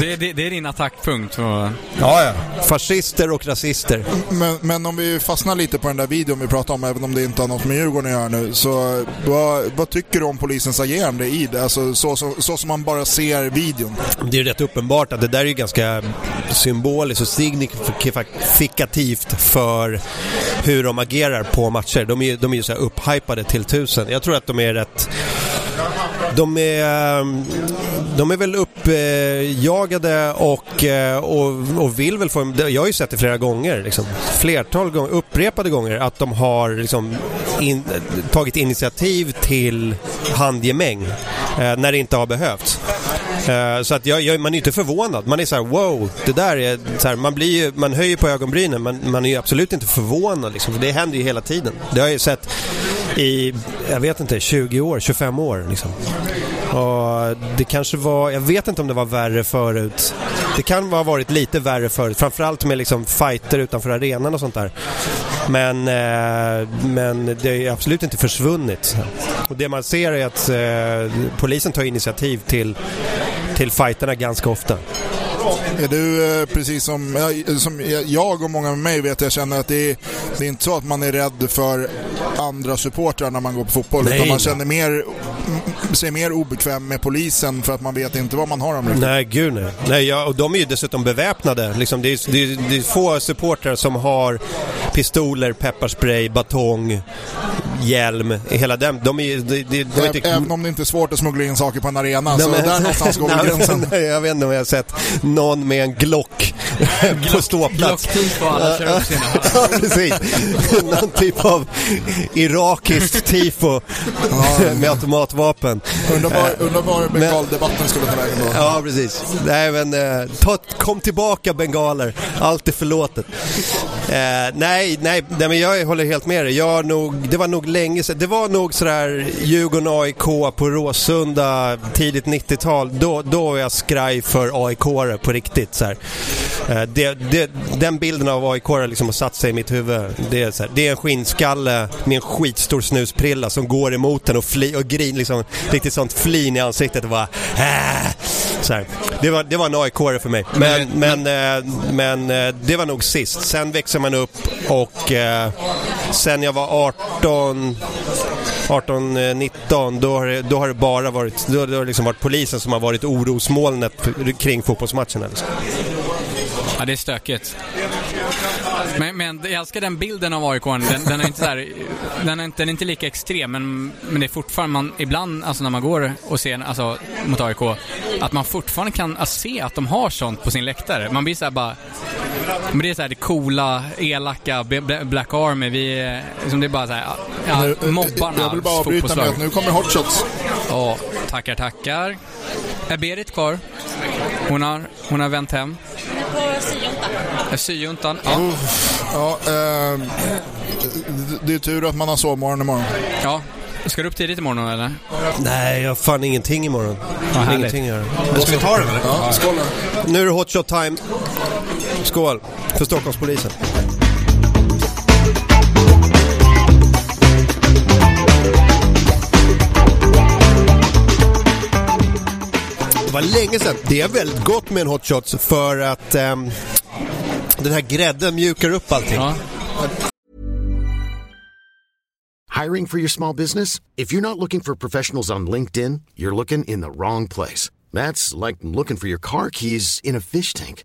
det, det, det, är din attackpunkt? Och... Ja, ja. Fascister och rasister. Men, men, om vi fastnar lite på den där videon vi pratade om, även om det inte har något med Djurgården att göra nu, så vad, vad tycker du om polisens agerande i det? Alltså så, så, så som man bara ser videon. Det är rätt uppenbart att det där är ganska symboliskt och signifikativt för hur de agerar på matcher. De är, de är ju så här upphypade till tusen. Jag tror att de är rätt de är, ehm, de är väl uppjagade och, eh, och, och vill väl få... Jag har ju sett det flera gånger, liksom, flertal gånger, upprepade gånger, att de har liksom in, tagit initiativ till handgemäng eh, när det inte har behövts. Eh, så att jag, jag, man är inte förvånad. Man är så här, wow, det där är så här, man, blir ju, man höjer på ögonbrynen men man är ju absolut inte förvånad liksom, för det händer ju hela tiden. Det har jag ju sett i, jag vet inte, 20 år, 25 år liksom. Och det kanske var, jag vet inte om det var värre förut. Det kan ha varit lite värre förut, framförallt med liksom fighter utanför arenan och sånt där. Men, eh, men det är absolut inte försvunnit. Och det man ser är att eh, polisen tar initiativ till, till fighterna ganska ofta. Är du eh, precis som, som jag och många med mig vet, jag känner att det är, det är inte så att man är rädd för andra supportrar när man går på fotboll. Nej, utan man känner mer, sig mer obekväm med polisen för att man vet inte vad man har dem riktigt. Nej, gud nej. nej ja, och de är ju dessutom beväpnade. Liksom, det, är, det, är, det är få supportrar som har pistoler, pepparspray, batong, hjälm, hela den. De är, de, de, de är inte... Även om det inte är svårt att smuggla in saker på en arena, nej, så men... där någonstans går gränsen. jag vet inte om jag har sett någon med en Glock på ståplats. Glocktifo och alla kör upp sina Ja, precis. Någon typ av irakiskt tifo med automatvapen. Undrar var, undrar var bengaldebatten skulle ta vägen då. Ja, precis. Nej, men eh, ta, kom tillbaka bengaler. Allt är förlåtet. Eh, nej, nej, nej, men jag håller helt med dig. Jag nog, det var nog länge sedan. Det var nog sådär Djurgården AIK på Råsunda tidigt 90-tal. Då, då var jag skraj för aik på riktigt. Så. Eh, det, det, den bilden av AIK liksom har satt sig i mitt huvud. Det är, så här, det är en skinnskalle med en skitstor snusprilla som går emot en och, fli, och grin, liksom, riktigt sånt flin i ansiktet och bara äh, så här. Det, var, det var en aik för mig. Men, men, eh, men eh, det var nog sist. Sen växer man upp och eh, sen jag var 18 Ehm, 18, 19, då har, det, då har det bara varit, då, då har det liksom varit polisen som har varit orosmolnet kring fotbollsmatcherna. Liksom. Ja, det är stökigt. Men, men jag älskar den bilden av AIK. Den, den, är inte så här, den, är inte, den är inte lika extrem, men, men det är fortfarande, man, ibland alltså när man går och ser alltså, mot AIK, att man fortfarande kan alltså, se att de har sånt på sin läktare. Man blir så här bara... Men det är så här det coola, elaka, Black Army. Vi, liksom det är bara så här, ja, nu, mobbarna. Jag vill bara avbryta med att nu kommer hotshots. Ja, tackar, tackar. Är Berit kvar? Hon har, hon har vänt hem. På syjuntan. Ja. ja eh, det är tur att man har sovmorgon imorgon. Ja. Ska du upp tidigt imorgon eller? Nej, jag har fan ingenting imorgon. Ja, ingenting att göra. Ska vi ta den eller? Ja, skål Nu är det hot shot time. Skål för Stockholmspolisen. Det var länge sedan. Det är väldigt gott med en hot shots för att um, den här grädden mjukar upp allting. Ja. Hiring for your small business? If you're not looking for professionals on LinkedIn, you're looking in the wrong place. That's like looking for your car keys in a fish tank.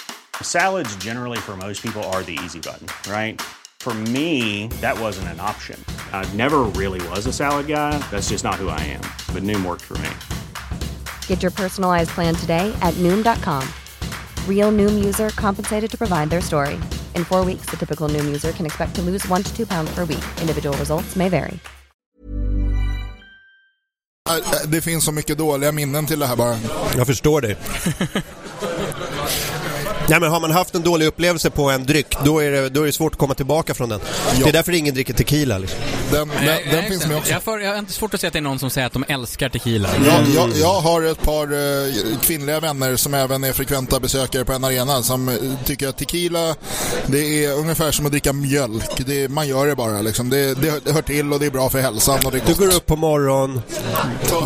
Salads generally for most people are the easy button, right? For me, that wasn't an option. I never really was a salad guy. That's just not who I am. But Noom worked for me. Get your personalized plan today at Noom.com. Real Noom user compensated to provide their story. In four weeks, the typical Noom user can expect to lose one to two pounds per week. Individual results may vary. Äh, äh, det finns så mycket dåliga minnen till det här bara. Jag förstår det. Nej, men har man haft en dålig upplevelse på en dryck, då är det, då är det svårt att komma tillbaka från den. Ja. Det är därför ingen dricker tequila. Liksom. Den, den, nej, den nej, finns med också. Jag, får, jag har inte svårt att se att det är någon som säger att de älskar tequila. Ja, jag, jag har ett par uh, kvinnliga vänner som även är frekventa besökare på en arena som uh, tycker att tequila, det är ungefär som att dricka mjölk. Det, man gör det bara liksom. Det, det, det hör till och det är bra för hälsan. Och det du går upp på morgonen,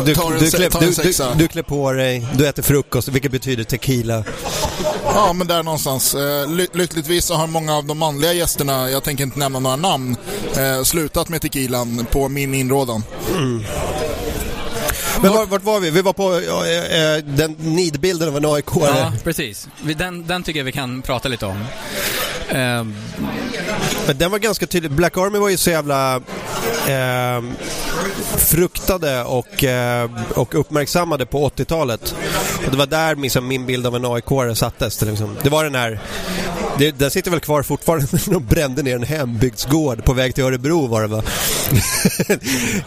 du, ta, du, klä, du, du, du klär på dig, du äter frukost, vilket betyder tequila. Ja, men där någonstans. Eh, ly lyckligtvis så har många av de manliga gästerna, jag tänker inte nämna några namn, eh, slutat med tequilan på min inrådan. Mm. Men var, vart var vi? Vi var på äh, den nidbilden av en aik Ja, precis. Den, den tycker jag vi kan prata lite om. Eh, Men den var ganska tydlig. Black Army var ju så jävla eh, fruktade och, eh, och uppmärksammade på 80-talet. Och det var där liksom min bild av en aik sattes. Det, liksom. det var den här Det, den sitter väl kvar fortfarande, men de brände ner en hembygdsgård på väg till Örebro var det va?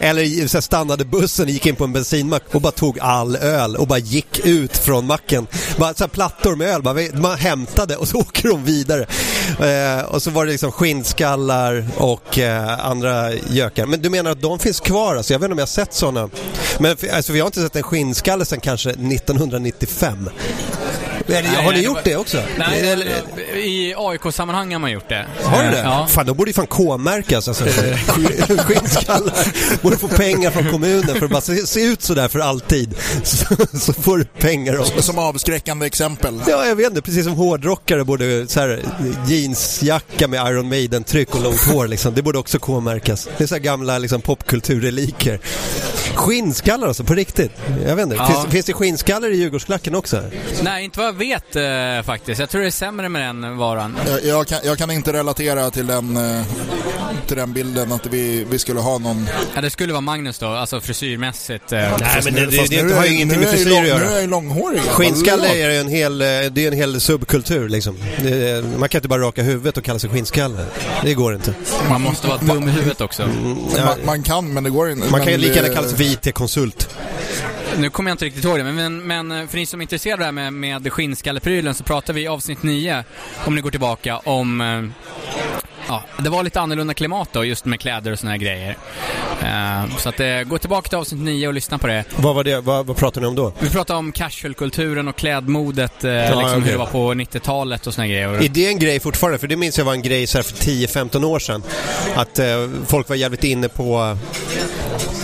Eller så stannade bussen, gick in på en bensinmack och bara tog all öl och bara gick ut från macken. Bara så här, plattor med öl, bara, man hämtade och så åker de vidare. Eh, och så var det liksom skinnskallar och eh, andra gökar. Men du menar att de finns kvar? Alltså, jag vet inte om jag har sett sådana. Men alltså, vi har inte sett en skinnskalle sedan kanske 1995. Eller, Nej, har ni det gjort var- det också? Nej, Eller, i AIK-sammanhang har man gjort det. har du Eh, det? Ja. Fan, då borde ju fan K-märkas alltså. Skinnskallar. Borde få pengar från kommunen för att bara se, se ut sådär för alltid. Så, så får du pengar av Som avskräckande exempel. Ja, jag vet inte. Precis som hårdrockare borde så här, jeansjacka med Iron Maiden-tryck och långt hår liksom. Det borde också K-märkas. Det är så här gamla liksom, popkulturreliker. Skinnskallar alltså, på riktigt. Jag vet inte. Ja. Finns, finns det skinnskallar i Djurgårdsklacken också? Nej, inte vad vet eh, faktiskt. Jag tror det är sämre med den varan. Jag, jag, kan, jag kan inte relatera till den, eh, till den bilden att vi, vi skulle ha någon... Ja, det skulle vara Magnus då, alltså frisyrmässigt. Eh, Nej, men det, det, det, nu har är- ju ingenting med frisyr att göra. Nu är jag ju långhårig. Skinnskalle är en hel, eh, det är en hel subkultur liksom. Det, man kan inte bara raka huvudet och kalla sig skinnskalle. Det går inte. Man måste vara dum i huvudet också. Ja, Man, man kan, men det går inte. man kan ju lika det- gärna kalla sig för IT-konsult. Nu kommer jag inte riktigt ihåg det, men, men, men för ni som är intresserade av det här med, med skinnskalleprylen så pratar vi i avsnitt 9, om ni går tillbaka, om... eh, Ja, det var lite annorlunda klimat då, just med kläder och såna här grejer. Eh, så att eh, gå tillbaka till avsnitt 9 och lyssna på det. Vad var det? Vad, vad pratar ni om då? Vi pratar om casualkulturen och klädmodet, eh, liksom okej. hur det var på 90-talet och såna här grejer. Är det en grej fortfarande? För det minns jag var en grej så här för 10-15 år sedan. Att eh, folk var jävligt inne på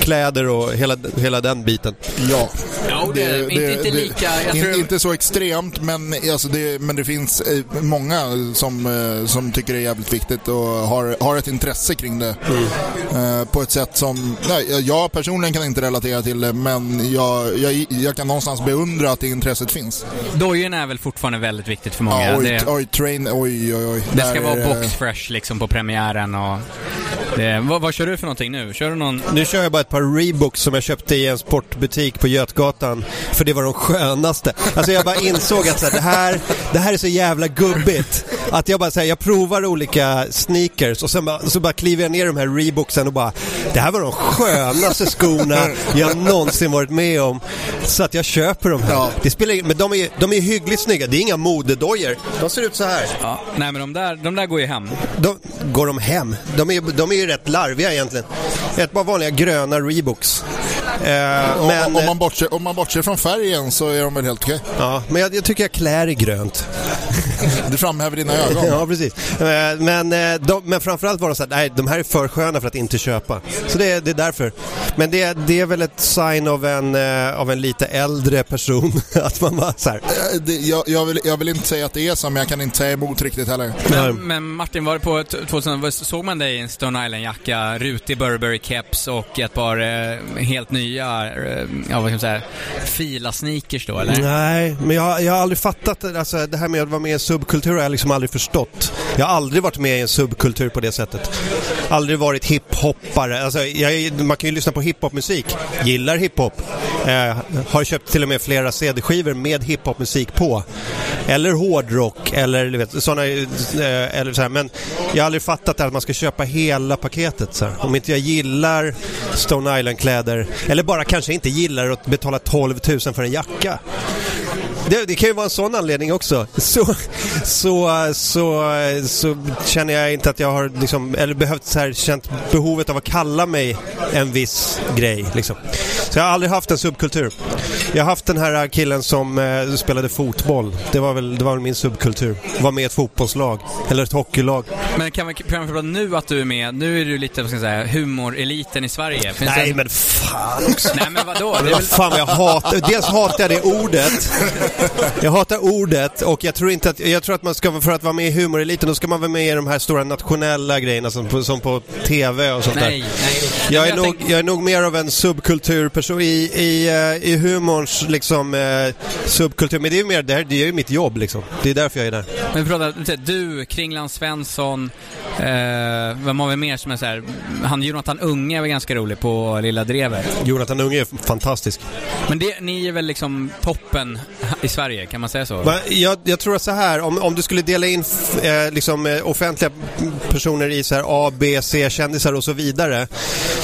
kläder och hela, hela den biten. Ja. Ja, det, är inte, inte lika... Tror, Inte så extremt, men, alltså det, men det finns eh, många som, eh, som tycker det är jävligt viktigt och har, har ett intresse kring det. Mm. Eh, på ett sätt som, nej, jag personligen kan inte relatera till det, men jag, jag, jag kan någonstans beundra att det intresset finns. dojorna är väl fortfarande väldigt viktigt för många. Ja, oj, det, oj, train, oj, oj, oj. det ska vara det- box fresh liksom på premiären och... Det, vad, vad kör du för någonting nu? Kör du någon... Nu kör jag bara ett par Reeboks som jag köpte i en sportbutik på Götgatan. För det var de skönaste. Alltså jag bara insåg att så här, det, här, det här är så jävla gubbigt. Att jag bara säger jag provar olika sneakers och sen bara, så bara kliver jag ner de här Reeboksen och bara Det här var de skönaste skorna jag någonsin varit med om. Så att jag köper dem här. Ja. Det spelar men de är, de är hyggligt snygga. Det är inga modedojor. De ser ut så här. Ja. Nej men de där, de där går ju hem. De, går de hem? De är, de är ju rätt larviga egentligen. Ett par vanliga gröna Reeboks. Eh, Om, men, om, man bortser, om man bortser från färgen så är de väl helt okej. ja, men jag, jag tycker jag klär i grönt. Du framhäver dina ögon. Ja, precis. Eh, Men, eh, de, men framförallt var de så här, nej, de här är för sköna för att inte köpa. Så det, det är därför. Men det, det är väl ett sign av en, eh, av en lite äldre person. att man bara så här, det- Jag, jag, vill, jag vill inte säga att det är så, men jag kan inte säga emot riktigt heller. Men, men Martin, var det på t- 2000, såg man dig i en Stone Island-jacka, rutig Burberry-keps och ett par eh, helt nya, nya, eh, ja vad ska man säga, fila-sneakers då eller? Nej, men jag, har- jag har aldrig fattat det. Alltså, det här med att vara med i en subkultur har jag liksom aldrig förstått. Jag har aldrig varit med i en subkultur på det sättet. Aldrig varit hiphoppare. Alltså, jag, man kan ju lyssna på hiphopmusik. Gillar hiphop. Eh, har köpt till och med flera CD-skivor med hiphopmusik på. Eller hårdrock eller du vet, eh, eller så här. Men jag har aldrig fattat det här att man ska köpa hela paketet. Så här. Om inte jag gillar Stone Island-kläder eller bara kanske inte gillar att betala 12 000 för en jacka. Det, det kan ju vara en sån anledning också. Så, så, så, så känner jag inte att jag har liksom, eller behövt så här, känt behovet av att kalla mig en viss grej. Liksom. Så jag har aldrig haft en subkultur. Jag har haft den här killen som eh, spelade fotboll. Det var, väl, det var väl min subkultur. Var med i ett fotbollslag. Eller ett hockeylag. Men kan man framföra nu att du är med, nu är du lite, vad ska jag säga, humoreliten i Sverige? Finns Nej det... men fan också. Nej men vadå? Det är Vad fan vad jag hatar, dels hatar jag det ordet. Jag hatar ordet och jag tror inte att, jag tror att man ska, för att vara med i humoreliten, då ska man vara med i de här stora nationella grejerna som på, som på TV och sånt där. Nej, nej. Jag är, Jag nog, jag är nog mer av en subkulturperson i, i, eh, i humorns liksom, eh, subkultur. Men det är ju mer, det, här, det är ju mitt jobb liksom. Det är därför jag är där. Men vi pratar, du, Kringland Svensson, Eh, vem har vi mer som är så här? Han Jonathan Unge väl ganska rolig på Lilla Drevet. Jonathan Unge är fantastisk. Men det, ni är väl liksom toppen i Sverige, kan man säga så? Jag, jag tror att så här, om, om du skulle dela in f- eh, liksom, eh, offentliga personer i så här A, B, C-kändisar och så vidare.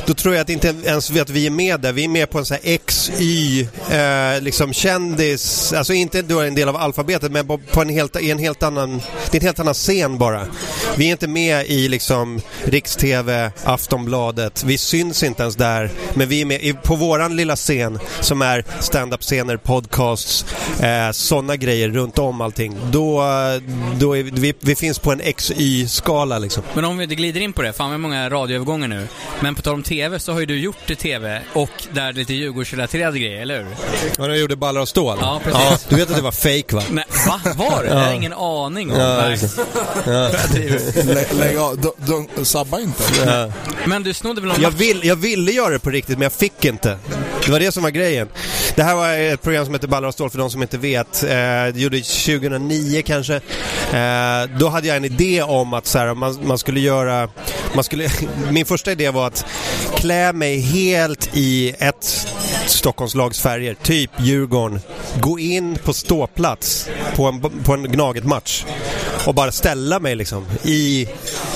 Då tror jag att inte ens vi- att vi är med där. Vi är med på en så här X, Y, eh, liksom kändis. Alltså inte då en del av alfabetet, men på, på en helt, i en helt annan, det är en helt annan scen bara. Vi är inte med i liksom Riks-TV, Aftonbladet. Vi syns inte ens där. Men vi är med i, på våran lilla scen som är stand-up-scener, podcasts, eh, sådana grejer runt om allting. Då, då är vi, vi, vi finns på en XY-skala liksom. Men om vi glider in på det, fan vad många radioövergångar nu. Men på tal om TV så har ju du gjort det TV och där lite Djurgårdsrelaterade grejer, eller hur? Ja, jag gjorde ballar och stål. Ja, precis. du vet att det var fake va? Nej, va? Var det? Det har jag ingen aning om. Ja, liksom. Ja. Lä, lägg av. De, de, sabba inte. Men du snodde väl någon Jag, match? vill, jag ville göra det på riktigt men jag fick inte. Det var det som var grejen. Det här var ett program som heter Ballar och stål för de som inte vet. Eh, det gjorde 2009 kanske. Eh, då hade jag en idé om att så här, man, man skulle göra... Man skulle, min första idé var att klä mig helt i ett Stockholmslags färger, typ Djurgården. Gå in på ståplats på en, på en Gnaget-match och bara ställa mig liksom i,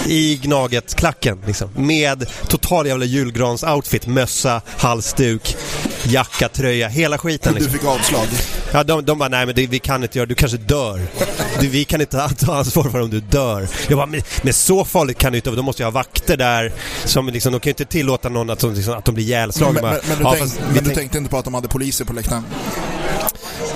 i Gnaget-klacken liksom. Med total jävla julgrans-outfit, mössa, halsduk, jacka, tröja, hela skiten Du liksom. fick avslag. Ja, de, de bara, nej men det, vi kan inte göra du kanske dör. Du, vi kan inte ta ansvar för om du dör. Jag bara, men, men så farligt kan det inte vara, då måste jag ha vakter där. Som liksom, de kan ju inte tillåta någon att, som, liksom, att de blir ihjälslagna. Men, bara, men, men, du, ja, tänk, fast vi men du tänk- tänkte inte på att de hade poliser på läktaren?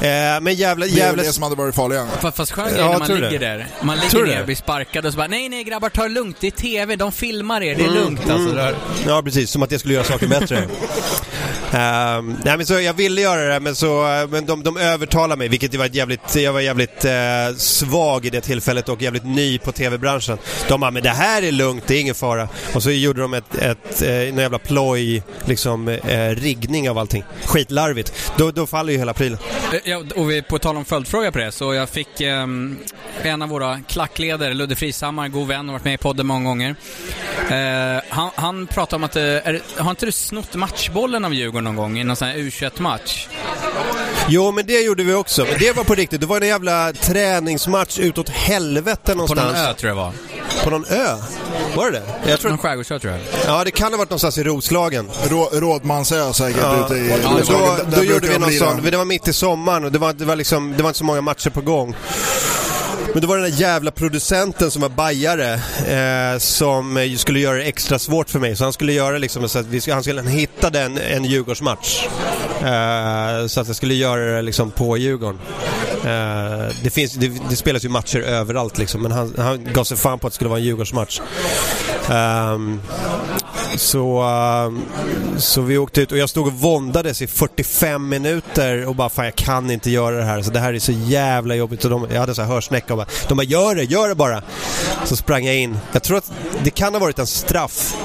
Eh, men jävla, Det är jävla... det som hade varit farliga. Fast, fast skön Ja, när man du ligger det? där. Man ligger Tror du ner det? och blir sparkad och så bara nej, nej grabbar, ta det lugnt. Det är TV, de filmar er. Det är lugnt alltså. Där. Ja, precis. Som att jag skulle göra saker bättre. Ehm, nej, men så jag ville göra det, men, så, men de, de övertalade mig, vilket var ett jävligt, jag var jävligt eh, svag i det tillfället och jävligt ny på tv-branschen. De bara, men det här är lugnt, det är ingen fara. Och så gjorde de ett, ett, eh, en jävla ploj, liksom, eh, riggning av allting. Skitlarvigt. Då, då faller ju hela prylen. Eh, ja, och vi, på tal om följdfråga på det, så jag fick ehm, en av våra klackledare, Ludde Frishammar, god vän och varit med i podden många gånger. Eh, han, han pratade om att, eh, är, har inte du snott matchbollen av Djurgården någon gång i någon sån här U21-match? Jo, men det gjorde vi också. Men det var på riktigt. Det var en jävla träningsmatch utåt helvete På någonstans. någon ö tror jag det var. På någon ö? Var det det? Jag tror Någon skärgårdsö tror jag. Ja, det kan ha varit någonstans i Roslagen. Rå, Rådmansö säkert Ja. ute i Ja, Roslagen. då, då gjorde vi någon sån, det var mitt i sommaren och det var, det var liksom, det var inte så många matcher på gång. Men det var den där jävla producenten som var bajare eh, som skulle göra det extra svårt för mig. Så han skulle göra liksom så att vi, skulle- han skulle hitta hittade en, Djurgårdsmatch. Eh, så att jag skulle göra det liksom på Djurgården. Eh, det, finns, det, det spelas ju matcher överallt liksom, men han, han gav sig fan på att det skulle vara en Djurgårdsmatch. Ehm, så, eh, så vi åkte ut och jag stod och våndades i 45 minuter och bara fan jag kan inte göra det här. Så det här är så jävla jobbigt. Och de, jag hade så här hörsnäcka och bara, de bara gör det, gör det bara. Så sprang jag in. Jag tror att det kan ha varit en straff.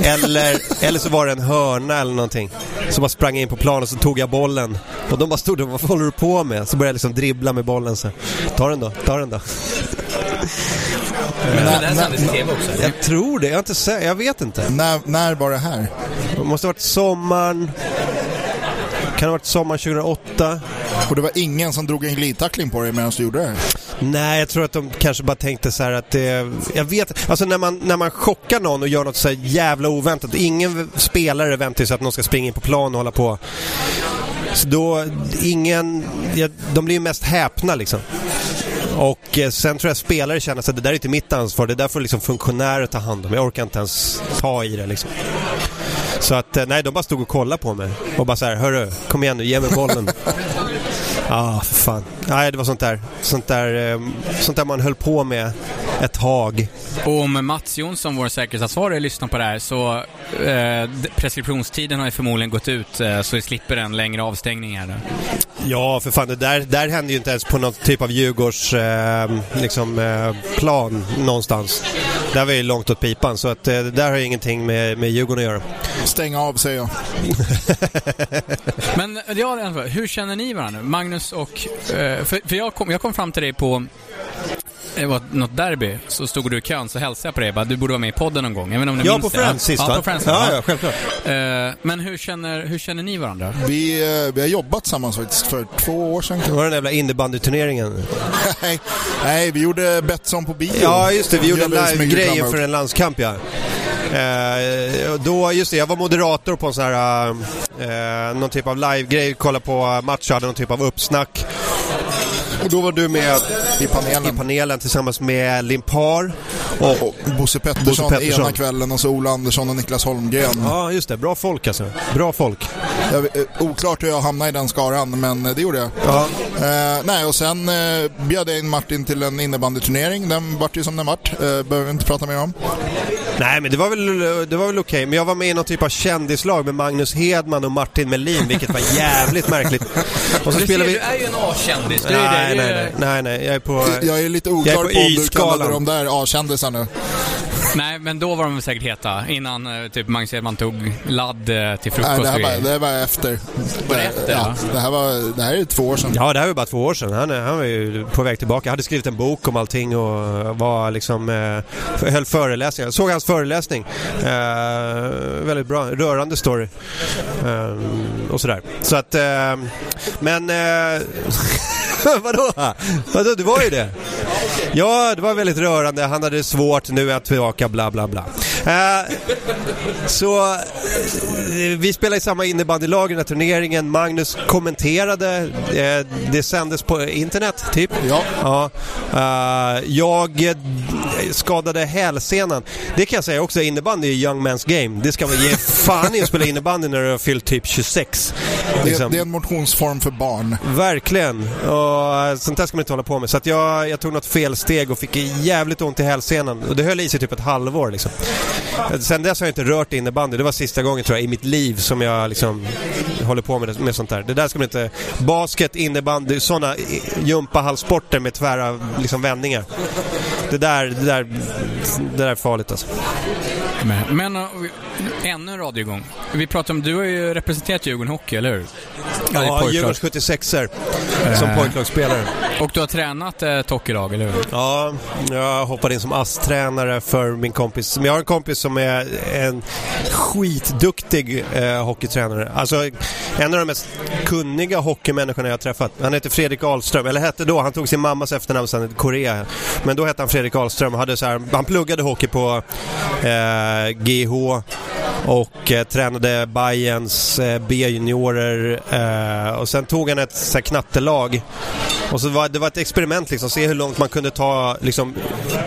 Eller, eller så var det en hörna eller någonting. Så bara sprang jag in på planen och så tog jag bollen. Och de bara stod där, vad håller du på med? Så började jag liksom dribbla med bollen så. Ta den då, ta den då. Men det där sändes i TV också. Jag tror det, jag, inte sä- jag vet inte. När, när var det här? Det måste ha varit sommaren... Kan ha varit sommaren 2008? Och det var ingen som drog en glidtackling på dig medan du gjorde det? Nej, jag tror att de kanske bara tänkte så här att det... Jag vet Alltså när man, när man chockar någon och gör något så här jävla oväntat. Ingen spelare väntar sig att någon ska springa in på plan och hålla på. Så då, ingen... Ja, de blir ju mest häpna liksom. Och eh, sen tror jag spelare känner att det där är inte mitt ansvar. Det där får liksom funktionärer ta hand om. Jag orkar inte ens ta i det liksom. Så att, eh, nej, de bara stod och kollade på mig. Och bara så här, hörru, kom igen nu, ge mig bollen. ah, för fan. Nej, det var sånt där. Sånt där, eh, sånt där man höll på med ett tag. Och om Mats Jonsson, vår säkerhetsansvarig, lyssnar på det här så eh, preskriptionstiden har ju förmodligen gått ut eh, så vi slipper en längre avstängning här. nu. Ja, för fan, det där, där hände ju inte ens på någon typ av Djurgårds eh, liksom, eh, plan någonstans. Där var ju långt åt pipan, så att, eh, det där har ju ingenting med, med Djurgården att göra. Stäng av säger jag. Men eh, ja, hur känner ni varandra? Magnus och... Eh, för för jag, kom, jag kom fram till dig på det var något derby, så stod du i kön så hälsade jag på dig. Bara, du borde vara med i podden någon gång. Inte om du Ja, minns på det? Friends sist ja, va? på Friends. ja, ja, självklart. Eh, Men hur känner, hur känner ni varandra? Vi, eh, vi har jobbat tillsammans faktiskt för två år sedan. Det var den jävla innebandyturneringen. Nej, nej, vi gjorde Betsson på bio. Ja, just det. Vi gjorde Jävligt mycket live-grej inför en landskamp, ja. Eh, och då, just det, jag var moderator på en sån här, eh, någon typ av live-grej, kolla på match, hade någon typ av uppsnack. Och då var du med i panelen. i panelen tillsammans med Limpar och... Och Bosse Pettersson, Bosse Pettersson. ena kvällen och så Ola Andersson och Niklas Holmgren. Ja, just det. Bra folk alltså. Bra folk. Jag, eh, oklart hur jag hamnade i den skaran, men eh, det gjorde jag. Ja. Eh, nej, och sen eh, bjöd jag in Martin till en innebandyturnering. Den vart ju som den vart. Eh, behöver vi inte prata mer om. Nej, men det var väl, det var väl okej. Men jag var med i någon typ av kändislag med Magnus Hedman och Martin Melin, vilket var jävligt märkligt. Och så Du, spelade ser, vi... du är ju en A-kändis. Du är Nej, det. Nej, är- nej, nej, nej, jag är på... Jag är lite Jag oklar är på, på om du kallade dem där A-kändisar nu. Nej, men då var de säkert heta. Innan eh, typ Magnus Edman tog ladd eh, till frukost Nej, det här var, det här var efter. Var det efter, ja, va? det, här var, det här är två år sedan. Ja, det här var bara två år sedan. Han, han var ju på väg tillbaka. Jag hade skrivit en bok om allting och var liksom... Eh, höll föreläsningar. Jag såg hans föreläsning. Eh, väldigt bra. Rörande story. Eh, och sådär. Så att... Eh, men... Eh, vadå? Vadå? Det var ju det. Ja, det var väldigt rörande. Han hade det svårt. Nu jag tillbaka. Bla, bla, bla. Eh, så eh, vi spelade i samma innebandylag i den här turneringen. Magnus kommenterade. Eh, det sändes på internet, typ. Ja. Ja. Eh, jag skadade hälsenan. Det kan jag säga också, innebandy är young man's game. Det ska man ge fan i att spela innebandy när du har fyllt typ 26. Det, Liksom. det är en motionsform för barn. Verkligen. Och eh, sånt där ska man inte hålla på med. Så att jag, jag tog något fel steg och fick jävligt ont i hälsenan. Och det höll i sig typ ett halvår liksom. Sen dess har jag inte rört innebandy. Det var sista gången tror jag i mitt liv som jag liksom håller på med, med sånt där. Det där ska man inte... Basket, innebandy, sådana gympahallsporter eh, med tvära liksom, vändningar. Det där, det där, det där är farligt alltså. Men, men uh, ännu en radiogång. Vi pratar om, du har ju representerat Djurgården Hockey, eller hur? Ja, pojklag. Djurgårdens 76er som Eh. pojklagsspelare. Och du har tränat eh, ett hockeylag, eller hur? Ja, jag hoppade in som ASS-tränare för min kompis. Men jag har en kompis som är en skitduktig eh, hockeytränare. Alltså en av de mest kunniga hockeymänniskorna jag har träffat. Han heter Fredrik Ahlström, eller hette då, han tog sin mammas efternamn sen i Korea. Men då hette han Fredrik Ahlström och hade så här, han pluggade hockey på eh, GH och eh, tränade Bayerns eh, B-juniorer eh, och sen tog han ett så här, knattelag och så var det var ett experiment liksom, se hur långt man kunde ta, liksom,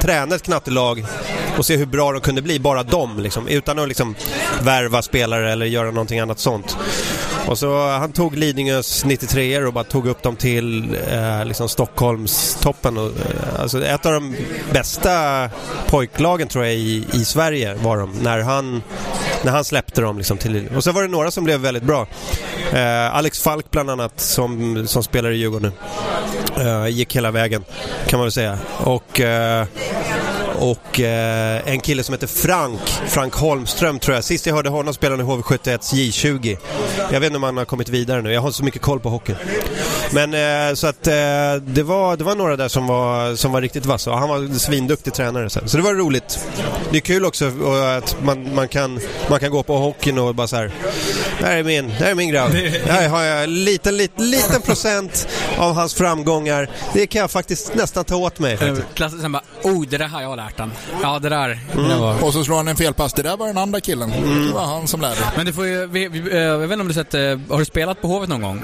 träna ett knattelag och se hur bra de kunde bli, bara de liksom, utan att liksom värva spelare eller göra någonting annat sånt. Och så han tog Lidingös 93 och bara tog upp dem till eh, liksom Stockholms toppen. Och, eh, alltså ett av de bästa pojklagen tror jag i, i Sverige var de när han, när han släppte dem liksom till Och så var det några som blev väldigt bra. Eh, Alex Falk bland annat som, som spelar i Djurgården nu. Eh, gick hela vägen kan man väl säga. Och eh, och eh, en kille som heter Frank, Frank Holmström tror jag. Sist jag hörde honom spelade han i HV71 J20. Jag vet inte om han har kommit vidare nu, jag har inte så mycket koll på hockey. Men eh, så att eh, det, var, det var några där som var, som var riktigt vassa och han var en svinduktig tränare Så, Så det var roligt. Det är kul också eh, att man, man, kan, man kan gå på hockeyn och bara så här. Det här är min, det här är min grabb. Här har jag en liten, liten, liten procent av hans framgångar. Det kan jag faktiskt nästan ta åt mig. Klassen sen bara, oh, det där har jag lärt han. Ja, det där, det där var... Och så slår han en felpass. Det där var den andra killen. Det var han som lärde. Men du får ju, vi, vi, eh, jag vet inte om du sett, eh, har du spelat på Hovet någon gång?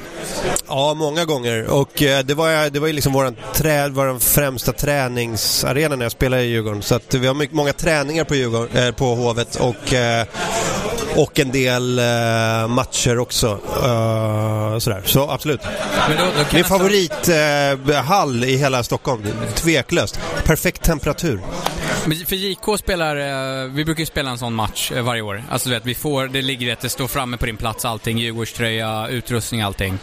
Ja, många gånger. Och eh, det var, det var ju liksom våran trä, vår främsta träningsarena när jag spelade i Djurgården. Så att vi har mycket, många träningar på, Djurgården, på Hovet och, och en del eh, matcher också. Eh, sådär. Så absolut. Men då, då Min favorithall i hela Stockholm. Tveklöst. Perfekt temperatur. För JK spelar, eh, vi brukar ju spela en sån match eh, varje år. Alltså du vet, vi får, det ligger ett, det står framme på din plats allting, Djurgårdströja, utrustning, allting.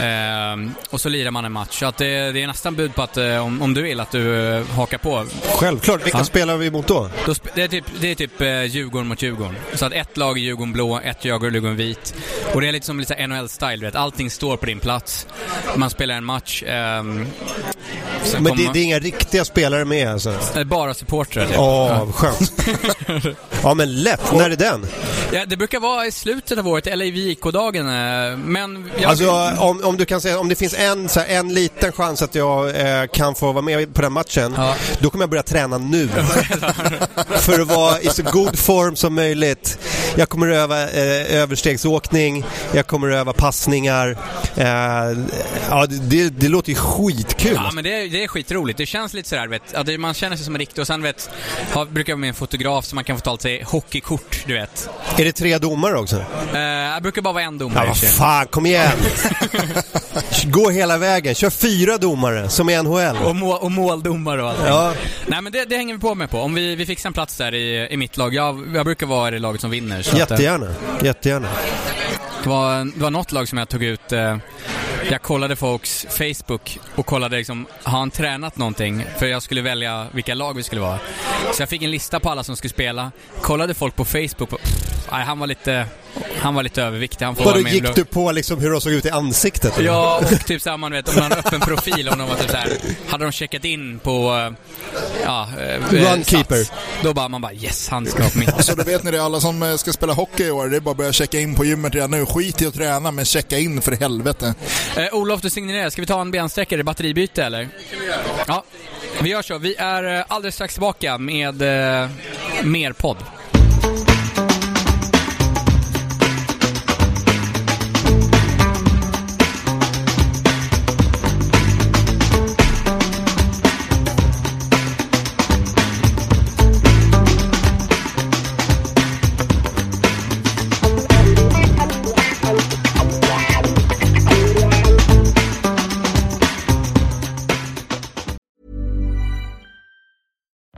Ehm, och så lirar man en match. Så att det, det är nästan bud på att, eh, om, om du vill, att du hakar på. Självklart. Vilka Ja. spelar vi mot då? Då, det är typ, det är typ Djurgården mot Djurgården. Så att ett lag är Djurgården blå, ett Djurgården vit. Och det är lite som lite NHL-style, du vet. Allting står på din plats. Man spelar en match. ehm, Men det, det är inga riktiga spelare med alltså? bara supportrar. typ. Åh, skönt. ja, men lätt. När är den? Ja, det brukar vara i slutet av året, eller i VIK-dagen. eh, Men jag, Alltså om, om du kan säga, om det finns en, så här, en liten chans att jag eh, kan få vara med på den matchen, Ja. då kommer jag börja träna nu. För att vara i så god form som möjligt. Jag kommer att öva eh, överstegsåkning, jag kommer att öva passningar. Eh, ja, det, det låter ju skitkul. Ja, men det är, det är skitroligt. Det känns lite sådär, vet, att man känner sig som en riktig och sen vet, har, brukar jag vara med en fotograf så man kan få ta sig hockeykort, du vet. Är det tre domare också? Eh, jag brukar bara vara en domare Ja, vad fan, kom igen! Gå hela vägen, kör fyra domare som i NHL. Och, må, och måldomare och allting. Ja. Nej men det, det hänger vi på med på. Om vi, vi fixar en plats där i, i mitt lag. Jag, jag brukar vara i det laget som vinner. Så att, Jättegärna, jättegärna det, var, det var något lag som jag tog ut. Eh, jag kollade folks Facebook och kollade liksom, har han tränat någonting? För jag skulle välja vilka lag vi skulle vara. Så jag fick en lista på alla som skulle spela. Kollade folk på Facebook och, pff, nej, han var lite, han var lite överviktig. Han får Vadå, gick blå- du på liksom hur de såg ut i ansiktet? eller? Ja, och typ såhär, man vet, om man har öppen profil, om de var typ såhär, hade de checkat in på, eh, ja, eh, Runkeeper. Sats, Då bara, man bara yes, han ska på mitt. Så då vet ni det, alla som eh, ska spela hockey i år, det är bara att börja checka in på gymmet redan nu. Skit i att träna, men checka in för helvete. Eh, Olof, du signerar. Ska vi ta en bensträckare, batteribyte eller? Ja, vi gör så. Vi är alldeles strax tillbaka med eh, mer podd.